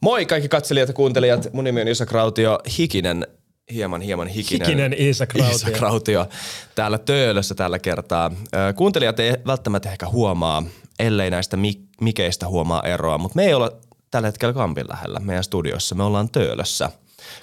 Moi kaikki katselijat ja kuuntelijat. Mun nimi on Isak Rautio. Hikinen, hieman hieman hikinen. Hikinen Isak Rautio. Isak Rautio. Täällä Töölössä tällä kertaa. Kuuntelijat ei välttämättä ehkä huomaa, ellei näistä mik- mikeistä huomaa eroa, mutta me ei olla tällä hetkellä Kampin lähellä meidän studiossa. Me ollaan Töölössä.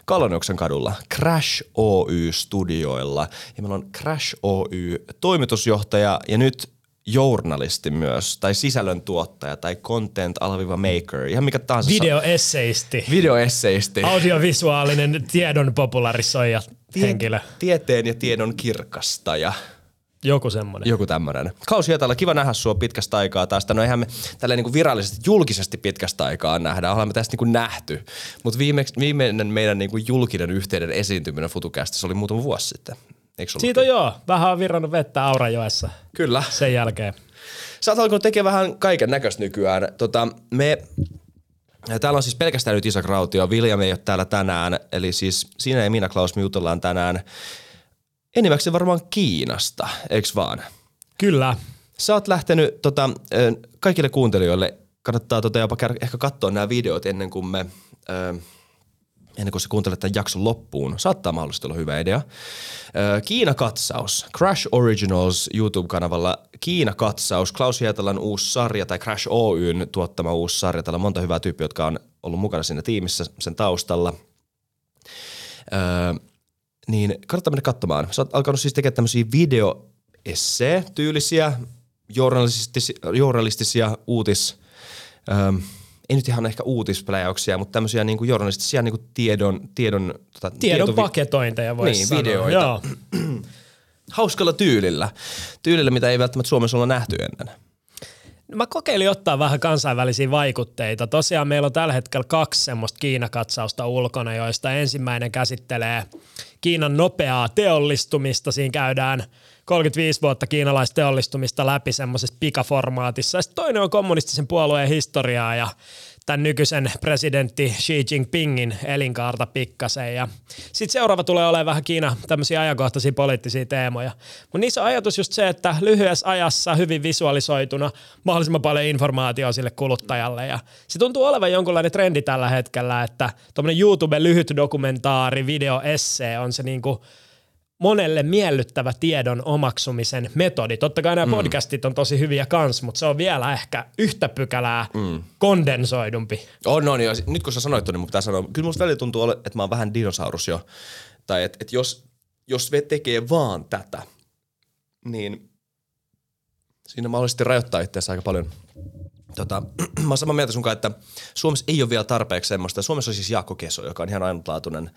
Kaloniuksen kadulla Crash Oy-studioilla. Ja meillä on Crash Oy toimitusjohtaja ja nyt journalisti myös, tai sisällöntuottaja, tai content alaviva maker, ihan mikä tahansa. Videoesseisti. Videoesseisti. Audiovisuaalinen tiedon popularisoija henkilö. Tieteen ja tiedon kirkastaja. Joku semmoinen. Joku tämmönen. Kausi Hietala, kiva nähdä sua pitkästä aikaa taas. No eihän me tälleen niin virallisesti, julkisesti pitkästä aikaa nähdä. Olemme tästä niin nähty. Mutta viimeinen meidän niin julkinen yhteinen esiintyminen FutuCastissa oli muutama vuosi sitten. Siitä on joo. Vähän on virrannut vettä Aurajoessa Kyllä. sen jälkeen. Sä oot alkanut tekemään vähän kaiken näköistä nykyään. Tota, me, täällä on siis pelkästään nyt Isak Rautio. William ei ole täällä tänään. Eli siis sinä ja minä, Klaus, me jutellaan tänään enimmäkseen varmaan Kiinasta, eiks vaan? Kyllä. Sä oot lähtenyt tota, kaikille kuuntelijoille, kannattaa tota jopa ehkä katsoa nämä videot ennen kuin me, ö, ennen kuin sä kuuntelet tämän jakson loppuun. Saattaa mahdollisesti olla hyvä idea. Kiina-katsaus, Crash Originals YouTube-kanavalla Kiina-katsaus, Klaus Hietalan uusi sarja tai Crash Oyn tuottama uusi sarja. Täällä on monta hyvää tyyppiä, jotka on ollut mukana siinä tiimissä sen taustalla. Niin kannattaa mennä katsomaan. Sä oot alkanut siis tekemään tämmöisiä video tyylisiä journalistisia, journalistisia uutis, ei nyt ihan ehkä uutispläjäyksiä, mutta tämmöisiä niinku journalistisia niinku tiedon, tiedon, tota, Tiedon tietovi- paketointeja voisi Niin, sanoa. videoita. Joo. hauskalla tyylillä. Tyylillä, mitä ei välttämättä Suomessa olla nähty ennen. Mä kokeilin ottaa vähän kansainvälisiä vaikutteita. Tosiaan meillä on tällä hetkellä kaksi semmoista Kiinakatsausta ulkona, joista ensimmäinen käsittelee Kiinan nopeaa teollistumista. Siinä käydään 35 vuotta kiinalaista teollistumista läpi semmoisessa pikaformaatissa. Ja toinen on kommunistisen puolueen historiaa ja tämän nykyisen presidentti Xi Jinpingin elinkaarta pikkasen. Ja sitten seuraava tulee olemaan vähän Kiina tämmöisiä ajankohtaisia poliittisia teemoja. Mutta niissä on ajatus just se, että lyhyessä ajassa hyvin visualisoituna mahdollisimman paljon informaatiota sille kuluttajalle. Ja se tuntuu olevan jonkunlainen trendi tällä hetkellä, että tuommoinen YouTube lyhyt dokumentaari, video, essee on se niinku monelle miellyttävä tiedon omaksumisen metodi. Totta kai nämä mm. podcastit on tosi hyviä kans, mutta se on vielä ehkä yhtä pykälää mm. kondensoidumpi. On, on. Ja nyt kun sä sanoit niin mun pitää sanoa, kyllä musta välillä tuntuu, ole- että mä oon vähän dinosaurus jo. Tai että et jos, jos tekee vaan tätä, niin siinä mahdollisesti rajoittaa itseänsä aika paljon. Tota, mä oon samaa mieltä sun kanssa, että Suomessa ei ole vielä tarpeeksi semmoista. Suomessa on siis Jaakko Keso, joka on ihan ainutlaatuinen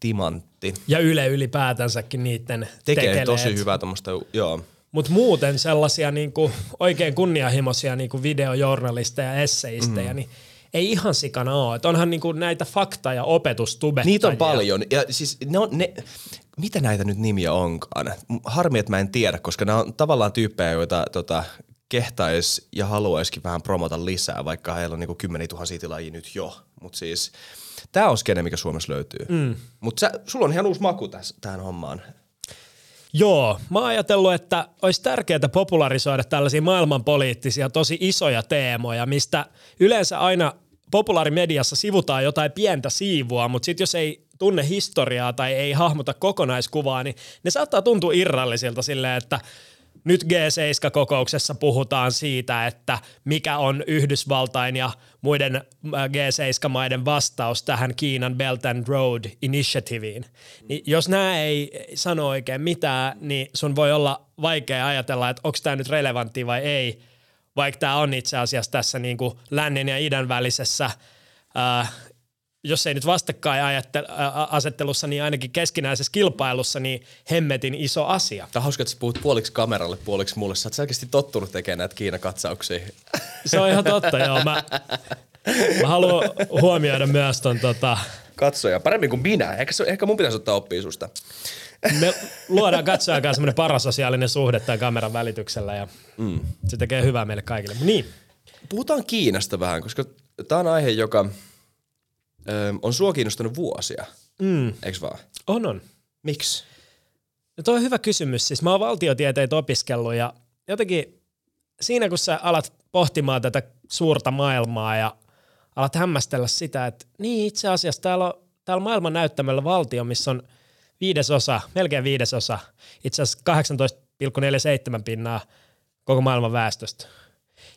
timantti. Ja Yle ylipäätänsäkin niiden Tekee tosi hyvää tuommoista, joo. Mutta muuten sellaisia niinku oikein kunnianhimoisia niinku videojournalisteja, esseistejä, mm. niin ei ihan sikana ole. Et onhan niinku näitä fakta- ja opetustubettajia. Niitä on paljon. Ja siis ne on, ne, mitä näitä nyt nimiä onkaan? Harmi, että mä en tiedä, koska nämä on tavallaan tyyppejä, joita tota, kehtais ja haluaisikin vähän promota lisää, vaikka heillä on niinku kymmeniä tuhansia tilaajia nyt jo. Mutta siis tämä on skene, mikä Suomessa löytyy. Mm. Mutta sulla on ihan uusi maku tässä, tähän hommaan. Joo, mä oon ajatellut, että olisi tärkeää popularisoida tällaisia maailmanpoliittisia tosi isoja teemoja, mistä yleensä aina populaarimediassa sivutaan jotain pientä siivua, mutta sitten jos ei tunne historiaa tai ei hahmota kokonaiskuvaa, niin ne saattaa tuntua irrallisilta silleen, että nyt G7-kokouksessa puhutaan siitä, että mikä on Yhdysvaltain ja muiden äh, G7-maiden vastaus tähän Kiinan Belt and Road Initiativeen. Niin jos nämä ei sano oikein mitään, niin sun voi olla vaikea ajatella, että onko tämä nyt relevantti vai ei, vaikka tämä on itse asiassa tässä niin kuin lännen ja idän välisessä äh, jos ei nyt vastakkainasettelussa, niin ainakin keskinäisessä kilpailussa, niin hemmetin iso asia. Tämä on hauska, että sä puhut puoliksi kameralle, puoliksi mulle. Sä oot selkeästi tottunut tekemään näitä Kiina-katsauksia. Se on ihan totta, joo. Mä, mä haluan huomioida myös ton tota, Katsoja, paremmin kuin minä. Ehkä, se- ehkä mun pitäisi ottaa oppia susta. me luodaan katsojan kanssa semmoinen parasosiaalinen suhde tämän kameran välityksellä ja mm. se tekee hyvää meille kaikille. Mut Niin, Puhutaan Kiinasta vähän, koska tämä on aihe, joka ö, on sua kiinnostanut vuosia. Mm. Eiks vaan? on on. Miksi? No toi on hyvä kysymys. Siis mä oon valtiotieteitä opiskellut ja jotenkin siinä kun sä alat pohtimaan tätä suurta maailmaa ja alat hämmästellä sitä, että niin itse asiassa täällä on, täällä on maailman näyttämällä valtio, missä on viidesosa, melkein viidesosa, itse asiassa 18,47 pinnaa koko maailman väestöstä.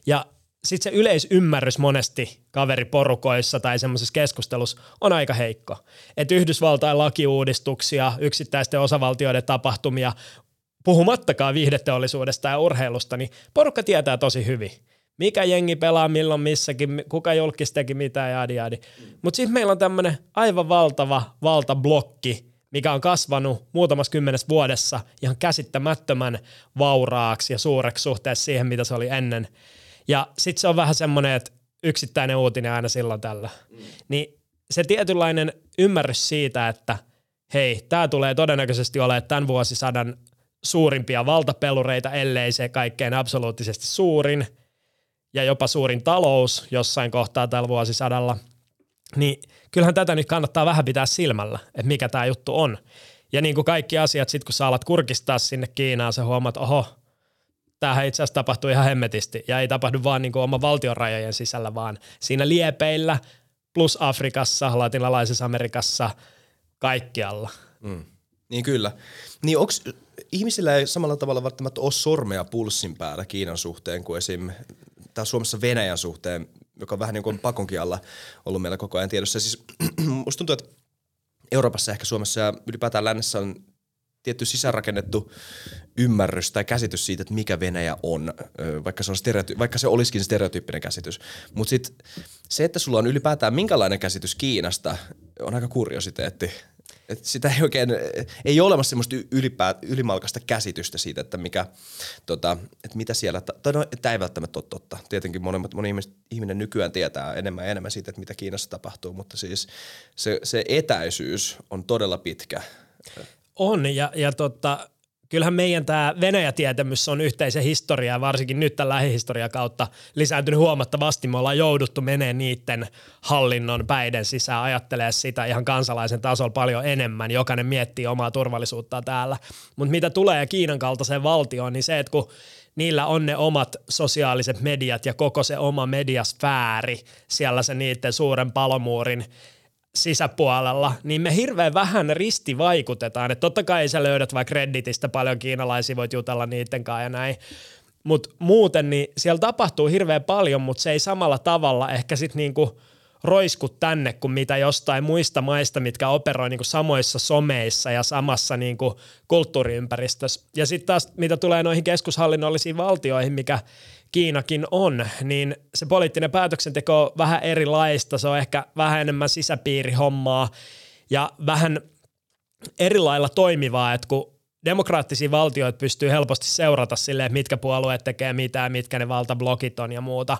Ja sitten se yleisymmärrys monesti kaveriporukoissa tai semmoisessa keskustelussa on aika heikko. Että Yhdysvaltain lakiuudistuksia, yksittäisten osavaltioiden tapahtumia, puhumattakaan viihdeteollisuudesta ja urheilusta, niin porukka tietää tosi hyvin. Mikä jengi pelaa milloin missäkin, kuka julkis teki mitä ja adi adi. Mutta sitten meillä on tämmöinen aivan valtava valtablokki, mikä on kasvanut muutamassa kymmenessä vuodessa ihan käsittämättömän vauraaksi ja suureksi suhteessa siihen, mitä se oli ennen. Ja sitten se on vähän semmoinen, että yksittäinen uutinen aina silloin tällä. Mm. Niin se tietynlainen ymmärrys siitä, että hei, tämä tulee todennäköisesti olemaan tämän vuosisadan suurimpia valtapelureita, ellei se kaikkein absoluuttisesti suurin ja jopa suurin talous jossain kohtaa tällä vuosisadalla, niin kyllähän tätä nyt kannattaa vähän pitää silmällä, että mikä tämä juttu on. Ja niin kuin kaikki asiat, sit kun sä alat kurkistaa sinne Kiinaan, sä huomaat, oho, tämähän itse asiassa tapahtuu ihan hemmetisti ja ei tapahdu vaan niin kuin oman valtion rajojen sisällä, vaan siinä liepeillä plus Afrikassa, latinalaisessa Amerikassa, kaikkialla. Mm. Niin kyllä. Niin onks, ihmisillä ei samalla tavalla välttämättä ole sormea pulssin päällä Kiinan suhteen kuin esim. tai Suomessa Venäjän suhteen, joka on vähän niin kuin pakonkin alla ollut meillä koko ajan tiedossa. Siis musta tuntuu, että Euroopassa ehkä Suomessa ja ylipäätään lännessä on tietty sisäänrakennettu ymmärrys tai käsitys siitä, että mikä Venäjä on, vaikka se, on stereoty- vaikka se olisikin stereotyyppinen käsitys. Mutta sitten se, että sulla on ylipäätään minkälainen käsitys Kiinasta, on aika kuriositeetti. Et sitä ei oikein, ei ole olemassa semmoista ylipää, ylimalkaista käsitystä siitä, että mikä, tota, että mitä siellä, tai no, tämä ei välttämättä ole totta. Tietenkin moni, moni ihminen nykyään tietää enemmän ja enemmän siitä, että mitä Kiinassa tapahtuu, mutta siis se, se etäisyys on todella pitkä. On, ja, ja tota, kyllähän meidän tämä Venäjä-tietämys on yhteisen historiaa, varsinkin nyt tämän lähihistoria kautta lisääntynyt huomattavasti. Me ollaan jouduttu menemään niiden hallinnon päiden sisään, ajattelee sitä ihan kansalaisen tasolla paljon enemmän. Jokainen miettii omaa turvallisuuttaan täällä. Mutta mitä tulee Kiinan kaltaiseen valtioon, niin se, että kun niillä on ne omat sosiaaliset mediat ja koko se oma mediasfääri siellä se niiden suuren palomuurin – sisäpuolella, niin me hirveän vähän ristivaikutetaan. Että totta kai sä löydät vaikka Redditistä paljon kiinalaisia, voit jutella niiden kanssa ja näin. Mutta muuten, niin siellä tapahtuu hirveän paljon, mutta se ei samalla tavalla ehkä sitten niinku roisku tänne kuin mitä jostain muista maista, mitkä operoi niinku samoissa someissa ja samassa niinku kulttuuriympäristössä. Ja sitten taas mitä tulee noihin keskushallinnollisiin valtioihin, mikä Kiinakin on, niin se poliittinen päätöksenteko on vähän erilaista, se on ehkä vähän enemmän sisäpiirihommaa ja vähän eri lailla toimivaa, että kun demokraattisia valtioita pystyy helposti seurata silleen, mitkä puolueet tekee mitä, mitkä ne valtablokit on ja muuta.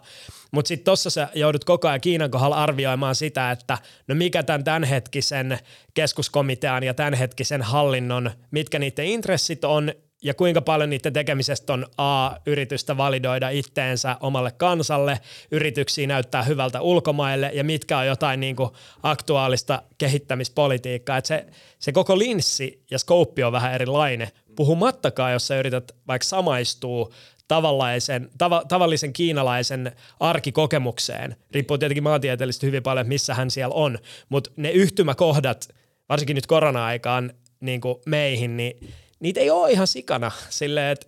Mutta sitten tuossa sä joudut koko ajan Kiinan kohdalla arvioimaan sitä, että no mikä tämän tämänhetkisen keskuskomitean ja tämänhetkisen hallinnon, mitkä niiden intressit on ja kuinka paljon niiden tekemisestä on A, yritystä validoida itteensä omalle kansalle, yrityksiä näyttää hyvältä ulkomaille ja mitkä on jotain niin kuin aktuaalista kehittämispolitiikkaa. Että se, se koko linssi ja skouppi on vähän erilainen. Puhumattakaan, jos sä yrität vaikka samaistua tavallisen, tav- tavallisen kiinalaisen arkikokemukseen. Riippuu tietenkin maantieteellisesti hyvin paljon, missä hän siellä on, mutta ne yhtymäkohdat, varsinkin nyt korona-aikaan niin kuin meihin, niin – niitä ei ole ihan sikana silleen, että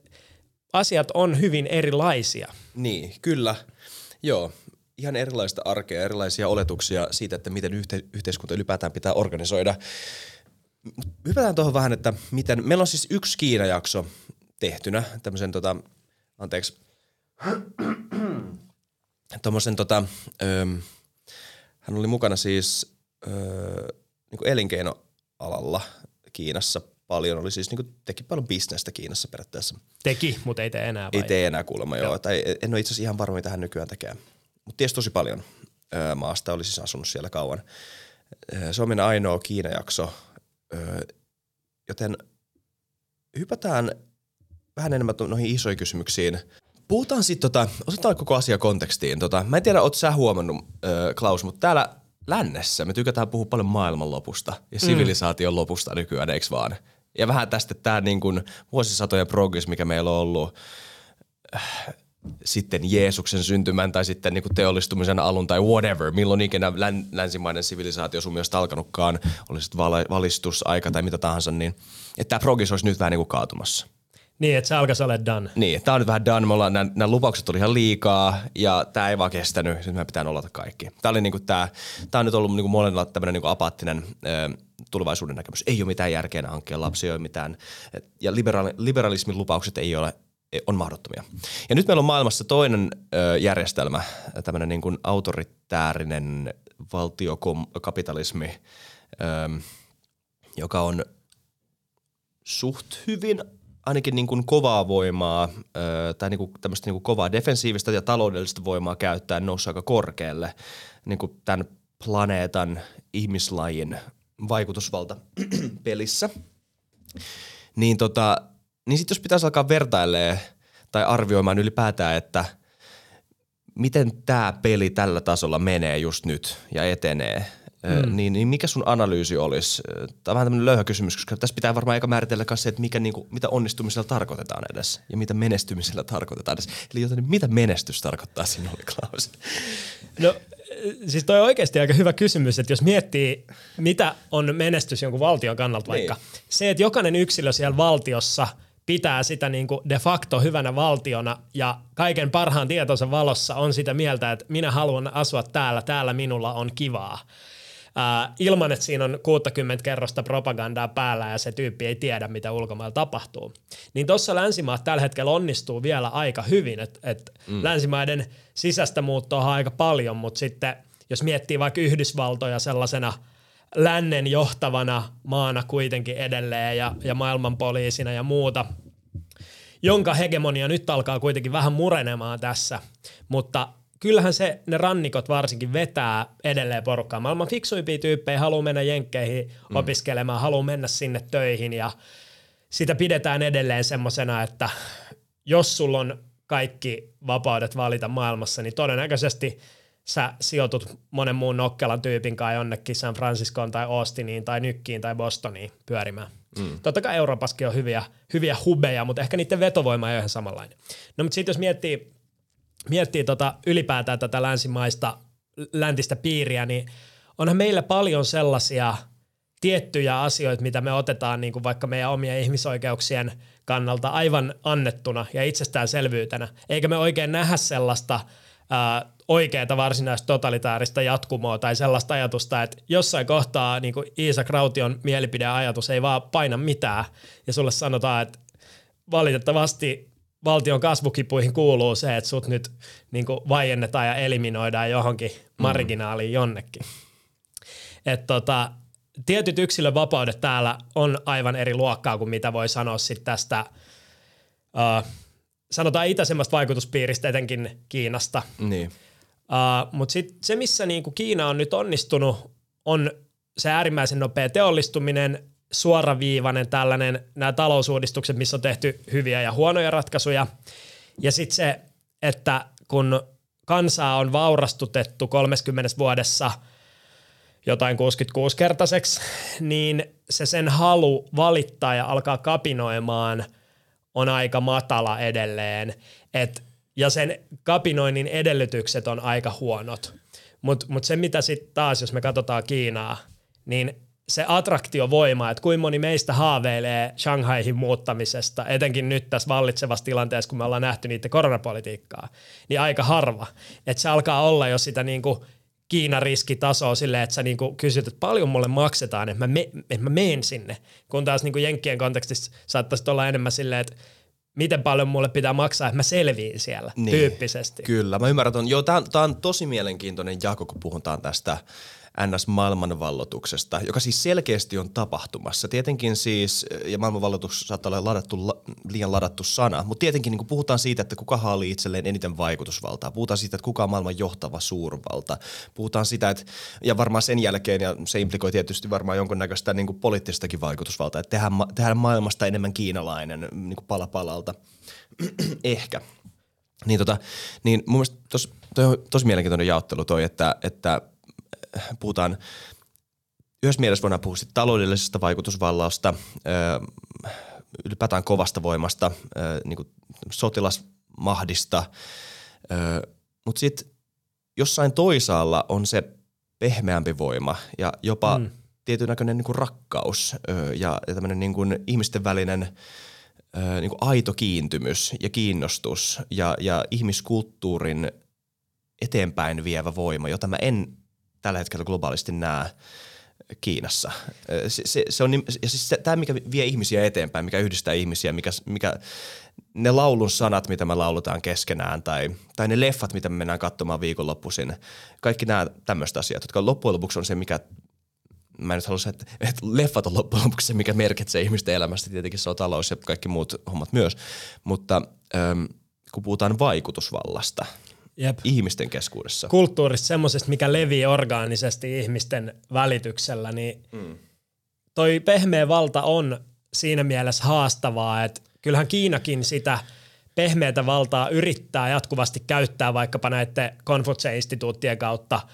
asiat on hyvin erilaisia. Niin, kyllä. Joo, ihan erilaista arkea, erilaisia oletuksia siitä, että miten yhte- yhteiskunta ylipäätään pitää organisoida. Hypätään tuohon vähän, että miten, meillä on siis yksi Kiina-jakso tehtynä, tämmöisen tota, anteeksi, tuommoisen tota, hän oli mukana siis öö, niin elinkeinoalalla Kiinassa paljon, oli siis niin teki paljon bisnestä Kiinassa periaatteessa. Teki, mutta ei tee enää vai? Ei tee enää kuulemma joo. joo. Tai en ole itse asiassa ihan varma, mitä hän nykyään tekee. Mutta ties tosi paljon öö, maasta, oli siis asunut siellä kauan. Öö, se on meidän ainoa Kiina-jakso, öö, joten hypätään vähän enemmän noihin isoihin kysymyksiin. Puhutaan sitten, tota, otetaan koko asia kontekstiin. Tota, mä en tiedä, oot sä huomannut, öö, Klaus, mutta täällä lännessä me tykätään puhua paljon maailmanlopusta ja mm. sivilisaation mm. lopusta nykyään, eikö vaan? Ja vähän tästä tämä niin kuin vuosisatojen progress, mikä meillä on ollut, sitten Jeesuksen syntymän tai sitten niin kuin teollistumisen alun tai whatever, milloin ikinä län, länsimainen sivilisaatio sun mielestä alkanutkaan, olisi val, valistusaika tai mitä tahansa, niin että tämä progress olisi nyt vähän niin kuin kaatumassa. Niin, että se alkaisi olla done. Niin, tämä on nyt vähän done. Me ollaan, nämä, nämä lupaukset oli ihan liikaa ja tämä ei vaan kestänyt. Sitten me pitää nollata kaikki. Tämä, oli niinku tämä, tämä on nyt ollut niinku monella tämmöinen niinku apaattinen ö, tulevaisuuden näkemys. Ei ole mitään järkeä hankkia lapsia, ei ole mitään. Ja liberalismin lupaukset ei ole on mahdottomia. Ja nyt meillä on maailmassa toinen järjestelmä, tämmöinen niin kuin autoritäärinen valtiokapitalismi, joka on suht hyvin ainakin niin kuin kovaa voimaa tai niin kuin tämmöistä niin kuin kovaa defensiivistä ja taloudellista voimaa käyttäen noussut aika korkealle niin kuin tämän planeetan ihmislajin vaikutusvalta pelissä. Niin, tota, niin sitten jos pitäisi alkaa vertailemaan tai arvioimaan ylipäätään, että miten tämä peli tällä tasolla menee just nyt ja etenee – Mm. Niin, niin mikä sun analyysi olisi? Tämä on vähän tämmöinen löyhä kysymys, koska tässä pitää varmaan aika määritellä myös se, että mikä, niin kuin, mitä onnistumisella tarkoitetaan edes ja mitä menestymisellä tarkoitetaan edes. Eli joten mitä menestys tarkoittaa sinulle, Klaus? No siis toi on oikeasti aika hyvä kysymys, että jos miettii, mitä on menestys jonkun valtion kannalta niin. vaikka. Se, että jokainen yksilö siellä valtiossa pitää sitä niin kuin de facto hyvänä valtiona ja kaiken parhaan tietonsa valossa on sitä mieltä, että minä haluan asua täällä, täällä minulla on kivaa äh, ilman, että siinä on 60 kerrosta propagandaa päällä ja se tyyppi ei tiedä, mitä ulkomailla tapahtuu. Niin tuossa länsimaat tällä hetkellä onnistuu vielä aika hyvin, että et mm. länsimaiden sisäistä muuttoa on aika paljon, mutta sitten jos miettii vaikka Yhdysvaltoja sellaisena lännen johtavana maana kuitenkin edelleen ja, ja maailman poliisina ja muuta, jonka hegemonia nyt alkaa kuitenkin vähän murenemaan tässä, mutta kyllähän se, ne rannikot varsinkin vetää edelleen porukkaa. Maailman fiksuimpia tyyppejä haluaa mennä jenkkeihin mm. opiskelemaan, haluaa mennä sinne töihin ja sitä pidetään edelleen semmoisena, että jos sulla on kaikki vapaudet valita maailmassa, niin todennäköisesti sä sijoitut monen muun nokkelan tyypin kanssa jonnekin San Franciscoon tai Austiniin tai Nykkiin tai Bostoniin pyörimään. Mm. Totta kai Euroopassakin on hyviä, hyviä hubeja, mutta ehkä niiden vetovoima ei ole ihan samanlainen. No mutta sitten jos miettii miettii tota ylipäätään tätä länsimaista läntistä piiriä, niin onhan meillä paljon sellaisia tiettyjä asioita, mitä me otetaan niin kuin vaikka meidän omien ihmisoikeuksien kannalta aivan annettuna ja itsestäänselvyytenä, eikä me oikein nähdä sellaista ää, oikeaa varsinaista totalitaarista jatkumoa tai sellaista ajatusta, että jossain kohtaa niin kuin Iisa Kraution mielipideajatus ei vaan paina mitään ja sulle sanotaan, että valitettavasti valtion kasvukipuihin kuuluu se, että sut nyt niin vaiennetaan ja eliminoidaan johonkin mm. marginaaliin jonnekin. Et tota, tietyt yksilön vapaudet täällä on aivan eri luokkaa kuin mitä voi sanoa sit tästä, uh, sanotaan itäisemmästä vaikutuspiiristä, etenkin Kiinasta. Niin. Uh, Mutta sitten se, missä niinku Kiina on nyt onnistunut, on se äärimmäisen nopea teollistuminen, suoraviivainen tällainen, nämä talousuudistukset, missä on tehty hyviä ja huonoja ratkaisuja. Ja sitten se, että kun kansaa on vaurastutettu 30 vuodessa jotain 66-kertaiseksi, niin se sen halu valittaa ja alkaa kapinoimaan on aika matala edelleen. Et, ja sen kapinoinnin edellytykset on aika huonot. Mutta mut se, mitä sitten taas, jos me katsotaan Kiinaa, niin se attраktiovoima, että kuinka moni meistä haaveilee Shanghaihin muuttamisesta, etenkin nyt tässä vallitsevassa tilanteessa, kun me ollaan nähty niiden koronapolitiikkaa, niin aika harva. Että se alkaa olla jo sitä niin kuin Kiinan riskitasoa silleen, että sä niin kuin kysyt, että paljon mulle maksetaan, että mä, me, että mä meen sinne. Kun taas niin kuin Jenkkien kontekstissa saattaisi olla enemmän silleen, että miten paljon mulle pitää maksaa, että mä selviin siellä niin, tyyppisesti. Kyllä, mä ymmärrän ton. Joo, tää on, tää on tosi mielenkiintoinen jako, kun puhutaan tästä NS-maailmanvallotuksesta, joka siis selkeästi on tapahtumassa. Tietenkin siis, ja maailmanvallotus saattaa olla ladattu, liian ladattu sana, mutta tietenkin niin puhutaan siitä, että kuka haalii itselleen eniten vaikutusvaltaa. Puhutaan siitä, että kuka on maailman johtava suurvalta. Puhutaan sitä, että, ja varmaan sen jälkeen, ja se implikoi tietysti varmaan jonkunnäköistä niin kuin poliittistakin vaikutusvaltaa, että tehdään, tehdään maailmasta enemmän kiinalainen niin kuin pala palalta. Ehkä. Niin, tota, niin mun mielestä tos, toi on tosi mielenkiintoinen jaottelu toi, että, että puhutaan, yhdessä mielessä voidaan puhua taloudellisesta vaikutusvallasta, ylipäätään kovasta voimasta, niin kuin sotilas mahdista. Öö, Mutta sitten jossain toisaalla on se pehmeämpi voima ja jopa mm. tietyn näköinen niin rakkaus ja, ja tämmöinen niin ihmisten välinen niin aito kiintymys ja kiinnostus ja, ja ihmiskulttuurin eteenpäin vievä voima, jota mä en tällä hetkellä globaalisti näe Kiinassa. Se, se, se on, ja siis tämä, mikä vie ihmisiä eteenpäin, mikä yhdistää ihmisiä, mikä, mikä ne laulun sanat, mitä me laulutaan keskenään, tai, tai ne leffat, mitä me mennään katsomaan viikonloppuisin, kaikki nämä tämmöiset asiat, jotka loppujen lopuksi on se, mikä mä en nyt halua että, että leffat on loppujen lopuksi se, mikä merkitsee ihmisten elämästä. Tietenkin se on talous ja kaikki muut hommat myös. Mutta ähm, kun puhutaan vaikutusvallasta, Jep. ihmisten keskuudessa. Kulttuurista semmoisesta, mikä levii orgaanisesti ihmisten välityksellä, niin mm. toi pehmeä valta on siinä mielessä haastavaa, että kyllähän Kiinakin sitä pehmeätä valtaa yrittää jatkuvasti käyttää vaikkapa näiden Konfutse-instituuttien kautta –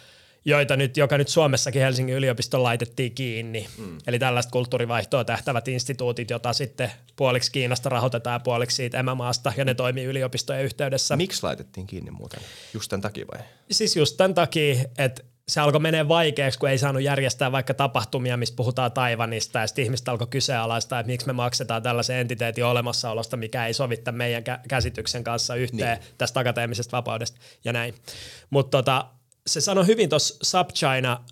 joita nyt, joka nyt Suomessakin Helsingin yliopiston laitettiin kiinni. Mm. Eli tällaiset kulttuurivaihtoa tähtävät instituutit, jota sitten puoliksi Kiinasta rahoitetaan ja puoliksi siitä emämaasta, ja ne toimii yliopistojen yhteydessä. Miksi laitettiin kiinni muuten? Just tämän takia vai? Siis just tämän takia, että se alkoi menee vaikeaksi, kun ei saanut järjestää vaikka tapahtumia, mistä puhutaan Taivanista, ja sitten ihmistä alkoi kyseenalaistaa, että miksi me maksetaan tällaisen entiteetin olemassaolosta, mikä ei sovita meidän käsityksen kanssa yhteen niin. tästä akateemisesta vapaudesta ja näin. Mutta tota, se sanoi hyvin tuossa Subchina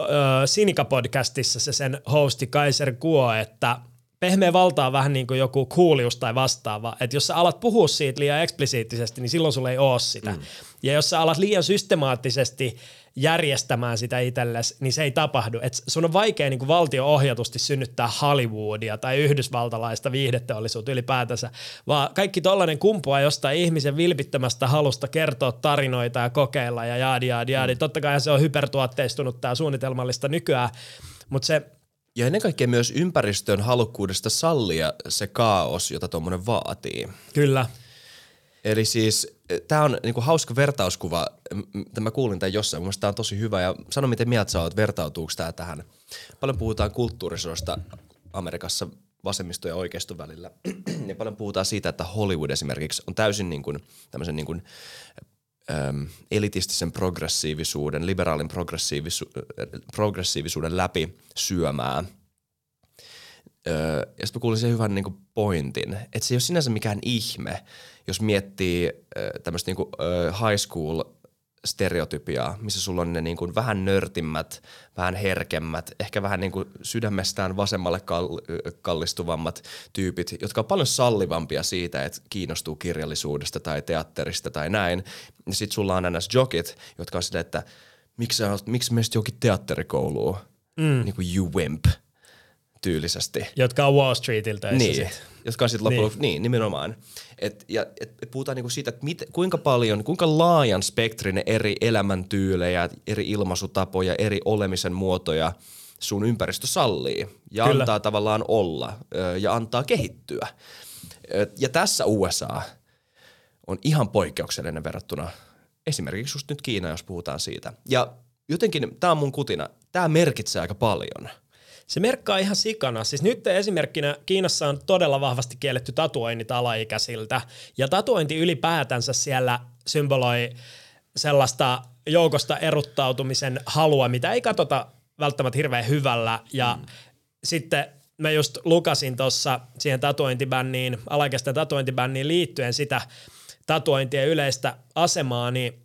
äh, Sinika-podcastissa se sen hosti Kaiser Kuo, että pehmeä valta on vähän niin kuin joku kuulius tai vastaava. Että jos sä alat puhua siitä liian eksplisiittisesti, niin silloin sulla ei ole sitä. Mm. Ja jos sä alat liian systemaattisesti järjestämään sitä itsellesi, niin se ei tapahdu. Et sun on vaikea niin valtio-ohjatusti synnyttää Hollywoodia tai yhdysvaltalaista viihdeteollisuutta ylipäätänsä, vaan kaikki tollainen kumpuaa jostain ihmisen vilpittömästä halusta kertoa tarinoita ja kokeilla ja jaadi, jaadi, jaadi. Mm. Totta kai se on hypertuotteistunut tämä suunnitelmallista nykyään, mutta se ja ennen kaikkea myös ympäristön halukkuudesta sallia se kaos, jota tuommoinen vaatii. Kyllä. Eli siis e, tämä on niinku hauska vertauskuva. Mä kuulin tämän jossain, mun tämä on tosi hyvä. Ja sano, miten mieltä sä oot, vertautuuko tämä tähän? Paljon puhutaan kulttuurisoista Amerikassa vasemmisto ja oikeiston välillä. ja paljon puhutaan siitä, että Hollywood esimerkiksi on täysin niin kuin, tämmöisen niin kuin, äm, elitistisen progressiivisuuden, liberaalin progressiivisu- progressiivisuuden läpi syömää – Öö, ja sitten mä kuulin sen hyvän niin pointin, että se ei ole sinänsä mikään ihme, jos miettii tämmöistä niin high school stereotypiaa, missä sulla on ne niin kuin vähän nörtimmät, vähän herkemmät, ehkä vähän niin kuin sydämestään vasemmalle kall- kallistuvammat tyypit, jotka on paljon sallivampia siitä, että kiinnostuu kirjallisuudesta tai teatterista tai näin. Ja sit sulla on ns. jokit, jotka on sitä, että miksi, miksi meistä jokin teatterikouluun, mm. niin kuin you wimp – tyylisesti. Jotka on Wall Streetiltä. Niin, sit. jotka on sitten loppujen niin. niin, nimenomaan. Et, ja et puhutaan niinku siitä, että mit, kuinka paljon, kuinka laajan spektrin eri elämäntyylejä, eri ilmaisutapoja, eri olemisen muotoja sun ympäristö sallii ja Kyllä. antaa tavallaan olla ja antaa kehittyä. Ja tässä USA on ihan poikkeuksellinen verrattuna esimerkiksi just nyt Kiina, jos puhutaan siitä. Ja jotenkin tämä on mun kutina, tämä merkitsee aika paljon – se merkkaa ihan sikana. Siis nyt esimerkkinä Kiinassa on todella vahvasti kielletty tatuoinnit alaikäisiltä. Ja tatuointi ylipäätänsä siellä symboloi sellaista joukosta eruttautumisen halua, mitä ei katsota välttämättä hirveän hyvällä. Ja mm. sitten mä just lukasin tuossa siihen tatuointibänniin, alaikäisten tatuointibänniin liittyen sitä tatuointien yleistä asemaa, niin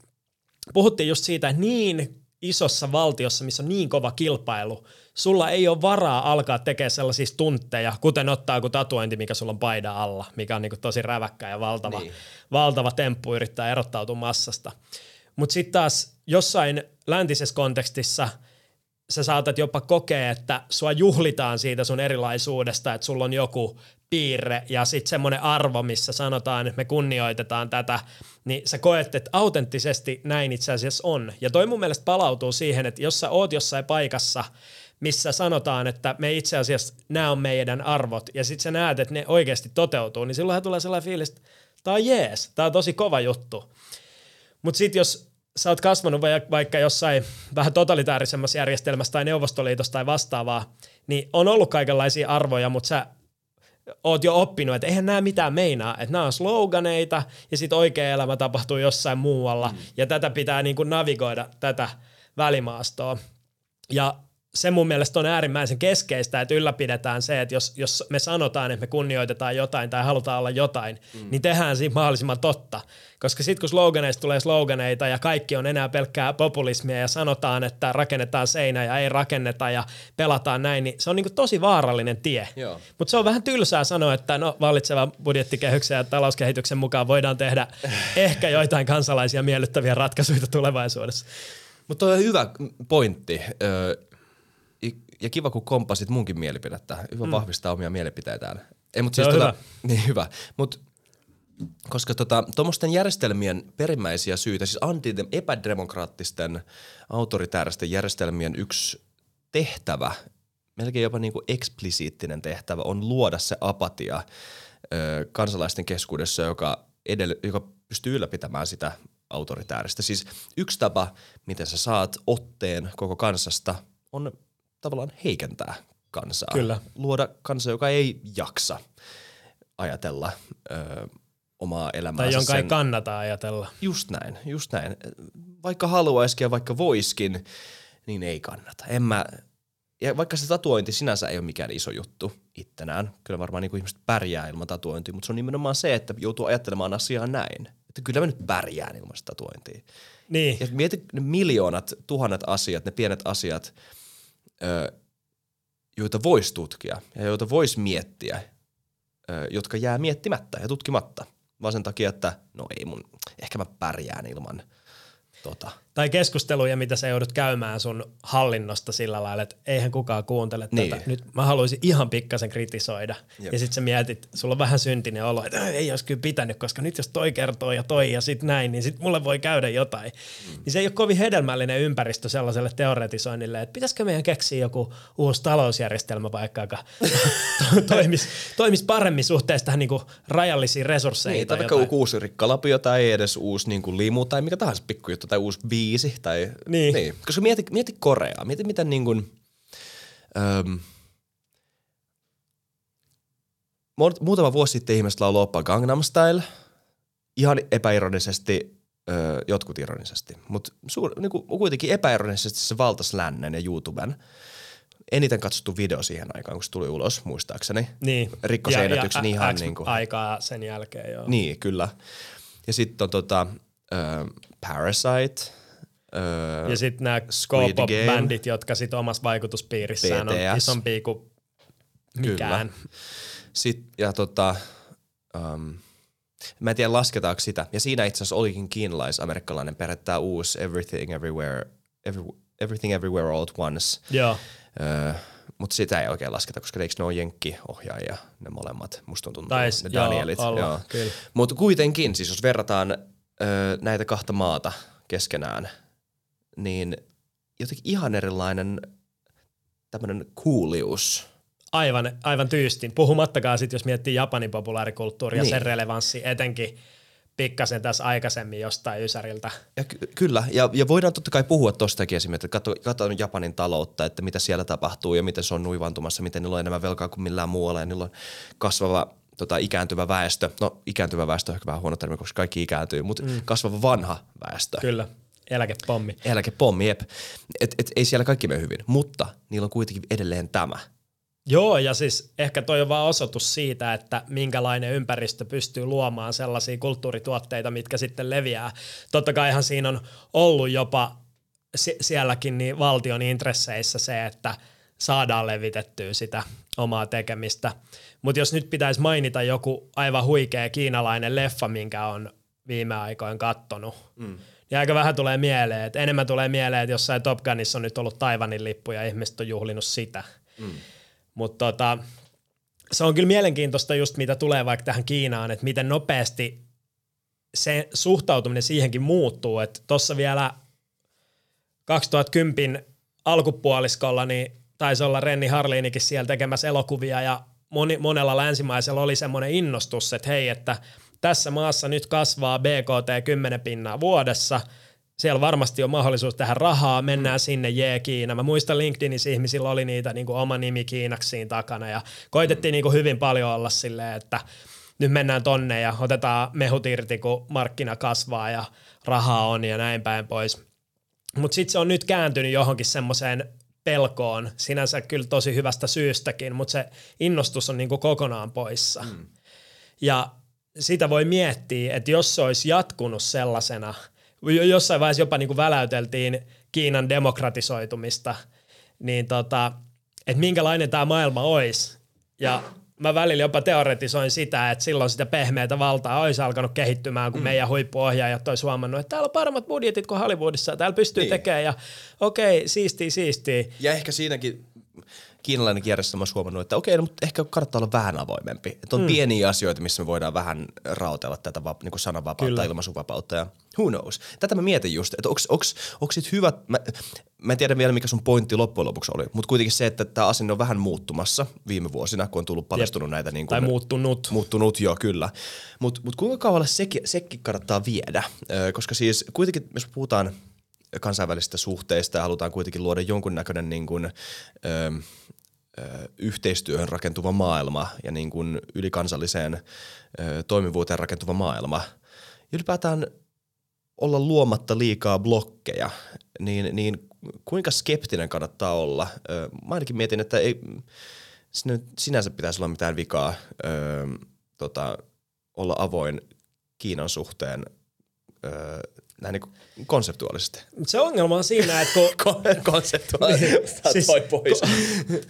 puhuttiin just siitä, että niin isossa valtiossa, missä on niin kova kilpailu, sulla ei ole varaa alkaa tekemään sellaisia stuntteja, kuten ottaa kuin tatuointi, mikä sulla on paida alla, mikä on niin tosi räväkkä ja valtava, niin. valtava temppu yrittää erottautua massasta. Mutta sitten taas jossain läntisessä kontekstissa sä saatat jopa kokea, että sua juhlitaan siitä sun erilaisuudesta, että sulla on joku piirre ja sitten semmoinen arvo, missä sanotaan, että me kunnioitetaan tätä, niin sä koet, että autenttisesti näin itse asiassa on. Ja toi mun mielestä palautuu siihen, että jos sä oot jossain paikassa, missä sanotaan, että me itse asiassa nämä on meidän arvot, ja sitten sä näet, että ne oikeasti toteutuu, niin silloinhan tulee sellainen fiilis, että tämä on jees, tämä on tosi kova juttu. Mutta sitten jos sä oot kasvanut vaikka jossain vähän totalitaarisemmassa järjestelmässä tai Neuvostoliitossa tai vastaavaa, niin on ollut kaikenlaisia arvoja, mutta sä oot jo oppinut, että eihän nämä mitään meinaa, että nämä on sloganeita ja sitten oikea elämä tapahtuu jossain muualla mm. ja tätä pitää niin kuin navigoida tätä välimaastoa. Ja se mun mielestä on äärimmäisen keskeistä, että ylläpidetään se, että jos, jos me sanotaan, että me kunnioitetaan jotain tai halutaan olla jotain, mm. niin tehdään siinä mahdollisimman totta. Koska sitten kun sloganeista tulee sloganeita ja kaikki on enää pelkkää populismia ja sanotaan, että rakennetaan seinä ja ei rakenneta ja pelataan näin, niin se on niinku tosi vaarallinen tie. Mutta se on vähän tylsää sanoa, että no vallitsevan budjettikehyksen ja talouskehityksen mukaan voidaan tehdä ehkä joitain kansalaisia miellyttäviä ratkaisuja tulevaisuudessa. Mutta on hyvä pointti. Öö, ja kiva, kun kompasit munkin mielipidettä. Hyvä mm. vahvistaa omia mielipiteitään. Ei, mutta siis tota, hyvä. Niin hyvä. Mut, koska tota, tuommoisten järjestelmien perimmäisiä syitä, siis anti epädemokraattisten autoritääristen järjestelmien yksi tehtävä, melkein jopa niinku eksplisiittinen tehtävä, on luoda se apatia ö, kansalaisten keskuudessa, joka, edell- joka pystyy ylläpitämään sitä autoritääristä. Siis yksi tapa, miten sä saat otteen koko kansasta, on tavallaan heikentää kansaa. Kyllä. Luoda kansa, joka ei jaksa ajatella ö, omaa elämäänsä. Tai jonka sen... ei kannata ajatella. Just näin, just näin. Vaikka haluaisikin ja vaikka voiskin, niin ei kannata. En mä, ja vaikka se tatuointi sinänsä ei ole mikään iso juttu ittenään, kyllä varmaan niin kuin ihmiset pärjää ilman tatuointia, mutta se on nimenomaan se, että joutuu ajattelemaan asiaa näin. Että kyllä mä nyt pärjään ilman sitä tatuointia. Niin. Ja mieti ne miljoonat, tuhannet asiat, ne pienet asiat – joita voisi tutkia ja joita voisi miettiä, jotka jää miettimättä ja tutkimatta, vaan sen takia, että no ei mun, ehkä mä pärjään ilman tota, tai keskusteluja, mitä sä joudut käymään sun hallinnosta sillä lailla, että eihän kukaan kuuntele niin. tätä. Nyt mä haluaisin ihan pikkasen kritisoida. Jep. Ja sit sä mietit, sulla on vähän syntinen olo, että ei olisi kyllä pitänyt, koska nyt jos toi kertoo ja toi ja sit näin, niin sit mulle voi käydä jotain. Mm. Niin se ei ole kovin hedelmällinen ympäristö sellaiselle teoretisoinnille, että pitäisikö meidän keksiä joku uusi talousjärjestelmä vaikka, joka toimisi toimis paremmin suhteessa tähän niinku rajallisiin resursseihin. Niin, tai, tai vaikka uusi rikkalapio tai edes uusi niinku limu tai mikä tahansa pikkujuttu tai uusi viisi. Tai, niin. niin. Koska mieti, mieti Koreaa, mieti miten niin kuin, öm, muutama vuosi sitten ihmiset lauloi oppa Gangnam Style. Ihan epäironisesti, ö, jotkut ironisesti, mutta niin kuitenkin epäironisesti se valtas lännen ja YouTuben eniten katsottu video siihen aikaan, kun se tuli ulos, muistaakseni. Niin. Rikko se ennätyksen ihan niin kuin. aikaa sen jälkeen, joo. Niin, kyllä. Ja sitten on tota, äh, Parasite – Öö, ja sitten nämä K-pop-bändit, jotka sitten omassa vaikutuspiirissään BTS. on isompia kuin mikään. Kyllä. Sitten, ja tota, um, mä en tiedä lasketaanko sitä. Ja siinä itse asiassa olikin kiinalais-amerikkalainen perhe, tämä uusi Everything Everywhere, every, Everything Everywhere All at Once. Joo. Öö, mutta sitä ei oikein lasketa, koska eikö ne ole jenkki-ohjaajia, ne molemmat, musta tuntuu, Tais, ne Danielit. Joo. Mutta kuitenkin, siis jos verrataan öö, näitä kahta maata keskenään – niin jotenkin ihan erilainen tämmöinen kuulius. Aivan, aivan tyystin. Puhumattakaan sitten, jos miettii Japanin populaarikulttuuria niin. sen relevanssi, etenkin pikkasen tässä aikaisemmin jostain Ysäriltä. Ja ky- kyllä, ja, ja voidaan totta kai puhua tostakin esimerkiksi, että katsotaan Japanin taloutta, että mitä siellä tapahtuu ja miten se on nuivantumassa, miten niillä on enemmän velkaa kuin millään muualla ja niillä on kasvava tota, ikääntyvä väestö. No ikääntyvä väestö on ehkä vähän huono termi, koska kaikki ikääntyy, mutta mm. kasvava vanha väestö. Kyllä. Eläkepommi. Eläkepommi, jep. Et, et, ei siellä kaikki mene hyvin, mutta niillä on kuitenkin edelleen tämä. Joo, ja siis ehkä toi on vaan osoitus siitä, että minkälainen ympäristö pystyy luomaan sellaisia kulttuurituotteita, mitkä sitten leviää. Totta kaihan siinä on ollut jopa sielläkin niin valtion intresseissä se, että saadaan levitettyä sitä omaa tekemistä. Mutta jos nyt pitäisi mainita joku aivan huikea kiinalainen leffa, minkä on viime aikoina kattonut, mm ja aika vähän tulee mieleen, että enemmän tulee mieleen, että jossain Top Gunissa on nyt ollut Taivanin lippu ja ihmiset on juhlinut sitä. Mm. Mutta tota, se on kyllä mielenkiintoista just mitä tulee vaikka tähän Kiinaan, että miten nopeasti se suhtautuminen siihenkin muuttuu. Että tuossa vielä 2010 alkupuoliskolla niin taisi olla Renni Harliinikin siellä tekemässä elokuvia ja moni, monella länsimaisella oli semmoinen innostus, että hei, että – tässä maassa nyt kasvaa BKT 10 pinnaa vuodessa siellä varmasti on mahdollisuus tehdä rahaa, mennään sinne, jee Kiina. Mä muistan LinkedInissä ihmisillä oli niitä niin kuin oma nimi Kiinaksi siinä takana ja koitettiin niin kuin hyvin paljon olla silleen, että nyt mennään tonne ja otetaan mehut irti, kun markkina kasvaa ja rahaa on ja näin päin pois. Mutta sitten se on nyt kääntynyt johonkin semmoiseen pelkoon, sinänsä kyllä tosi hyvästä syystäkin, mutta se innostus on niinku kokonaan poissa. Mm. Ja sitä voi miettiä, että jos se olisi jatkunut sellaisena, jossain vaiheessa jopa niinku väläyteltiin Kiinan demokratisoitumista, niin tota, että minkälainen tämä maailma olisi. Ja mä välillä jopa teoretisoin sitä, että silloin sitä pehmeätä valtaa olisi alkanut kehittymään, kun mm. meidän huippuohjaajat olisi huomannut, että täällä on paremmat budjetit kuin Hollywoodissa, täällä pystyy niin. tekemään, ja okei, okay, siistiä, siistiä. Ja ehkä siinäkin kiinalainen järjestelmä on huomannut, että okei, no, mutta ehkä kannattaa olla vähän avoimempi. Että on mm. pieniä asioita, missä me voidaan vähän rautella tätä va, niin sananvapautta, Kyllä. ilmaisuvapautta ja who knows. Tätä mä mietin just, että onko sit hyvät, mä, mä en tiedä vielä mikä sun pointti loppujen lopuksi oli, mutta kuitenkin se, että tämä asia on vähän muuttumassa viime vuosina, kun on tullut paljastunut Jep. näitä. Niin kuin, tai muuttunut. Muuttunut, joo, kyllä. Mutta mut kuinka kaualle sekin, sekin kannattaa viedä? Ö, koska siis kuitenkin, jos puhutaan kansainvälisistä suhteista ja halutaan kuitenkin luoda jonkunnäköinen niin kuin, ö, yhteistyöhön rakentuva maailma ja niin kuin ylikansalliseen toimivuuteen rakentuva maailma. Ylipäätään olla luomatta liikaa blokkeja, niin, niin kuinka skeptinen kannattaa olla? Mä ainakin mietin, että ei sinänsä pitäisi olla mitään vikaa tota, olla avoin Kiinan suhteen näin niin konseptuaalisesti. Se ongelma on siinä, että kun... konseptuaalisesti siis, pois. Ko-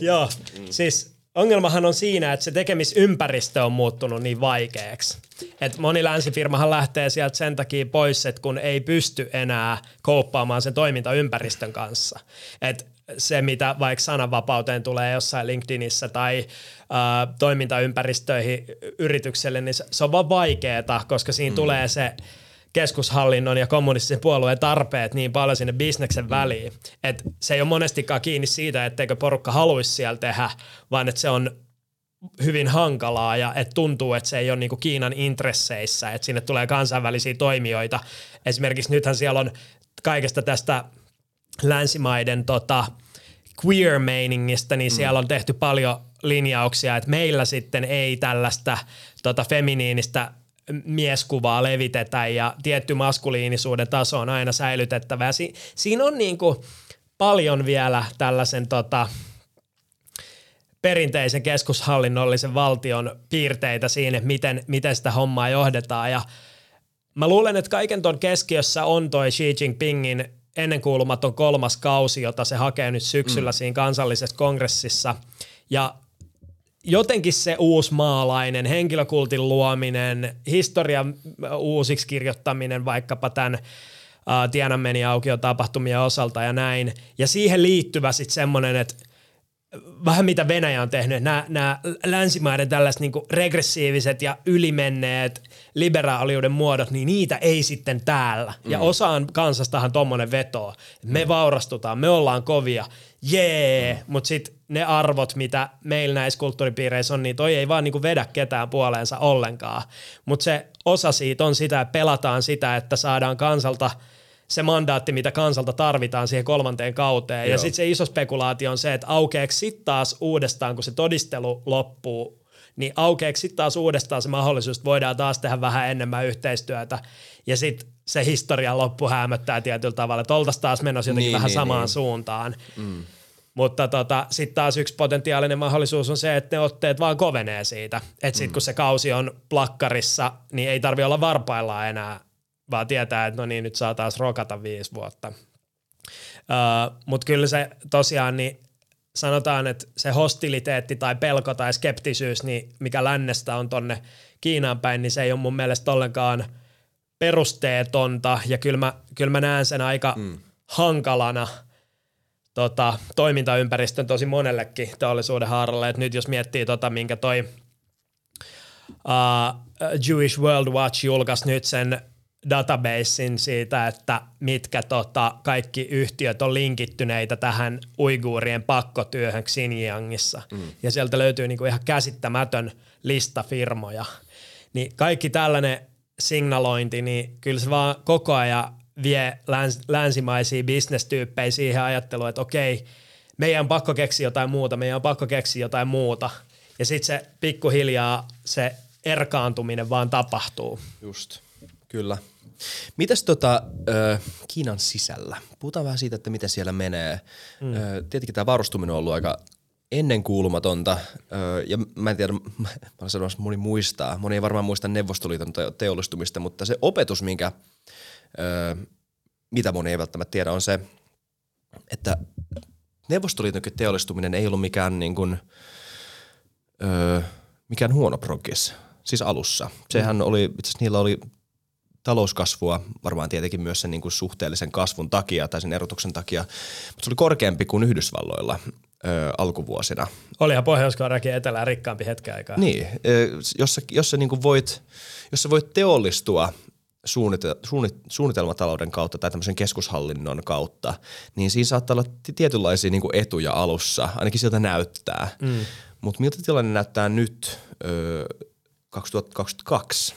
joo, mm. siis ongelmahan on siinä, että se tekemisympäristö on muuttunut niin vaikeaksi. Et moni länsifirmahan lähtee sieltä sen takia pois, että kun ei pysty enää kouppaamaan sen toimintaympäristön kanssa. Et se, mitä vaikka sananvapauteen tulee jossain LinkedInissä tai äh, toimintaympäristöihin yritykselle, niin se, se on vaan vaikeaa, koska siinä mm. tulee se – keskushallinnon ja kommunistisen puolueen tarpeet niin paljon sinne bisneksen väliin, että se ei ole monestikaan kiinni siitä, etteikö porukka haluaisi siellä tehdä, vaan että se on hyvin hankalaa ja että tuntuu, että se ei ole niinku Kiinan intresseissä, että sinne tulee kansainvälisiä toimijoita. Esimerkiksi nythän siellä on kaikesta tästä länsimaiden tota, queer-meiningistä, niin mm. siellä on tehty paljon linjauksia, että meillä sitten ei tällaista tota, feminiinistä mieskuvaa levitetä ja tietty maskuliinisuuden taso on aina säilytettävä. Si- siinä on niin kuin paljon vielä tällaisen tota, perinteisen keskushallinnollisen valtion piirteitä siinä, miten, miten sitä hommaa johdetaan. Ja mä luulen, että kaiken ton keskiössä on toi Xi Jinpingin ennenkuulumaton kolmas kausi, jota se hakee nyt syksyllä mm. siinä kansallisessa kongressissa. Ja jotenkin se uusi maalainen, henkilökultin luominen, historian uusiksi kirjoittaminen vaikkapa tämän uh, Tiananmenin aukio-tapahtumien osalta ja näin. Ja siihen liittyvä sitten semmoinen, että vähän mitä Venäjä on tehnyt, nämä, nämä länsimaiden tällaiset niin regressiiviset ja ylimenneet liberaaliuden muodot, niin niitä ei sitten täällä. Mm. Ja osaan kansastahan tommonen vetoo. Me mm. vaurastutaan, me ollaan kovia, jee, mm. mutta sitten ne arvot, mitä meillä näissä kulttuuripiireissä on, niin toi ei vaan niinku vedä ketään puoleensa ollenkaan. Mutta se osa siitä on sitä, että pelataan sitä, että saadaan kansalta se mandaatti, mitä kansalta tarvitaan siihen kolmanteen kauteen. Joo. Ja sitten se iso spekulaatio on se, että aukeeko sitten taas uudestaan, kun se todistelu loppuu, niin aukeeko sitten taas uudestaan se mahdollisuus, että voidaan taas tehdä vähän enemmän yhteistyötä. Ja sitten se historian loppu hämöttää tietyllä tavalla, että oltaisiin taas menossa jotenkin niin, vähän niin, samaan niin. suuntaan. Mm. Mutta tota, sitten taas yksi potentiaalinen mahdollisuus on se, että ne otteet vaan kovenee siitä. Että sitten mm. kun se kausi on plakkarissa, niin ei tarvi olla varpaillaan enää, vaan tietää, että no niin, nyt saa taas rokata viisi vuotta. Uh, Mutta kyllä se tosiaan, niin sanotaan, että se hostiliteetti tai pelko tai skeptisyys, niin mikä lännestä on tonne Kiinaan päin, niin se ei ole mun mielestä ollenkaan perusteetonta. Ja kyllä mä, kyllä mä näen sen aika mm. hankalana – tota, toimintaympäristön tosi monellekin teollisuuden haaralle. Et nyt jos miettii, tota, minkä toi uh, Jewish World Watch julkaisi nyt sen databasein siitä, että mitkä tota, kaikki yhtiöt on linkittyneitä tähän uiguurien pakkotyöhön Xinjiangissa. Mm. Ja sieltä löytyy niinku ihan käsittämätön lista firmoja. Niin kaikki tällainen signalointi, niin kyllä se vaan koko ajan vie läns, länsimaisia bisnestyyppejä siihen ajatteluun, että okei, meidän on pakko keksiä jotain muuta, meidän on pakko keksiä jotain muuta. Ja sitten se pikkuhiljaa se erkaantuminen vaan tapahtuu. Just, kyllä. Mitäs tota, äh, Kiinan sisällä? Puhutaan vähän siitä, että miten siellä menee. Mm. Äh, tietenkin tämä varustuminen on ollut aika ennenkuulumatonta, äh, ja mä en tiedä, mä olen sanomassa, moni muistaa, moni ei varmaan muista Neuvostoliiton teollistumista, mutta se opetus, minkä, äh, mitä moni ei välttämättä tiedä, on se, että Neuvostoliiton teollistuminen ei ollut mikään niin kuin, öö, mikään huono progress, siis alussa. Sehän oli, itse asiassa niillä oli talouskasvua, varmaan tietenkin myös sen niin kuin suhteellisen kasvun takia tai sen erotuksen takia, mutta se oli korkeampi kuin Yhdysvalloilla ö, alkuvuosina. Olihan pohjois etelää rikkaampi hetken aikaa. Niin, jos sä, jos sä, niin kuin voit, jos sä voit teollistua suunnite- suunnit- suunnitelmatalouden kautta tai tämmöisen keskushallinnon kautta, niin siinä saattaa olla tietynlaisia niin kuin etuja alussa, ainakin siltä näyttää. Mm. Mutta miltä tilanne näyttää nyt ö, 2022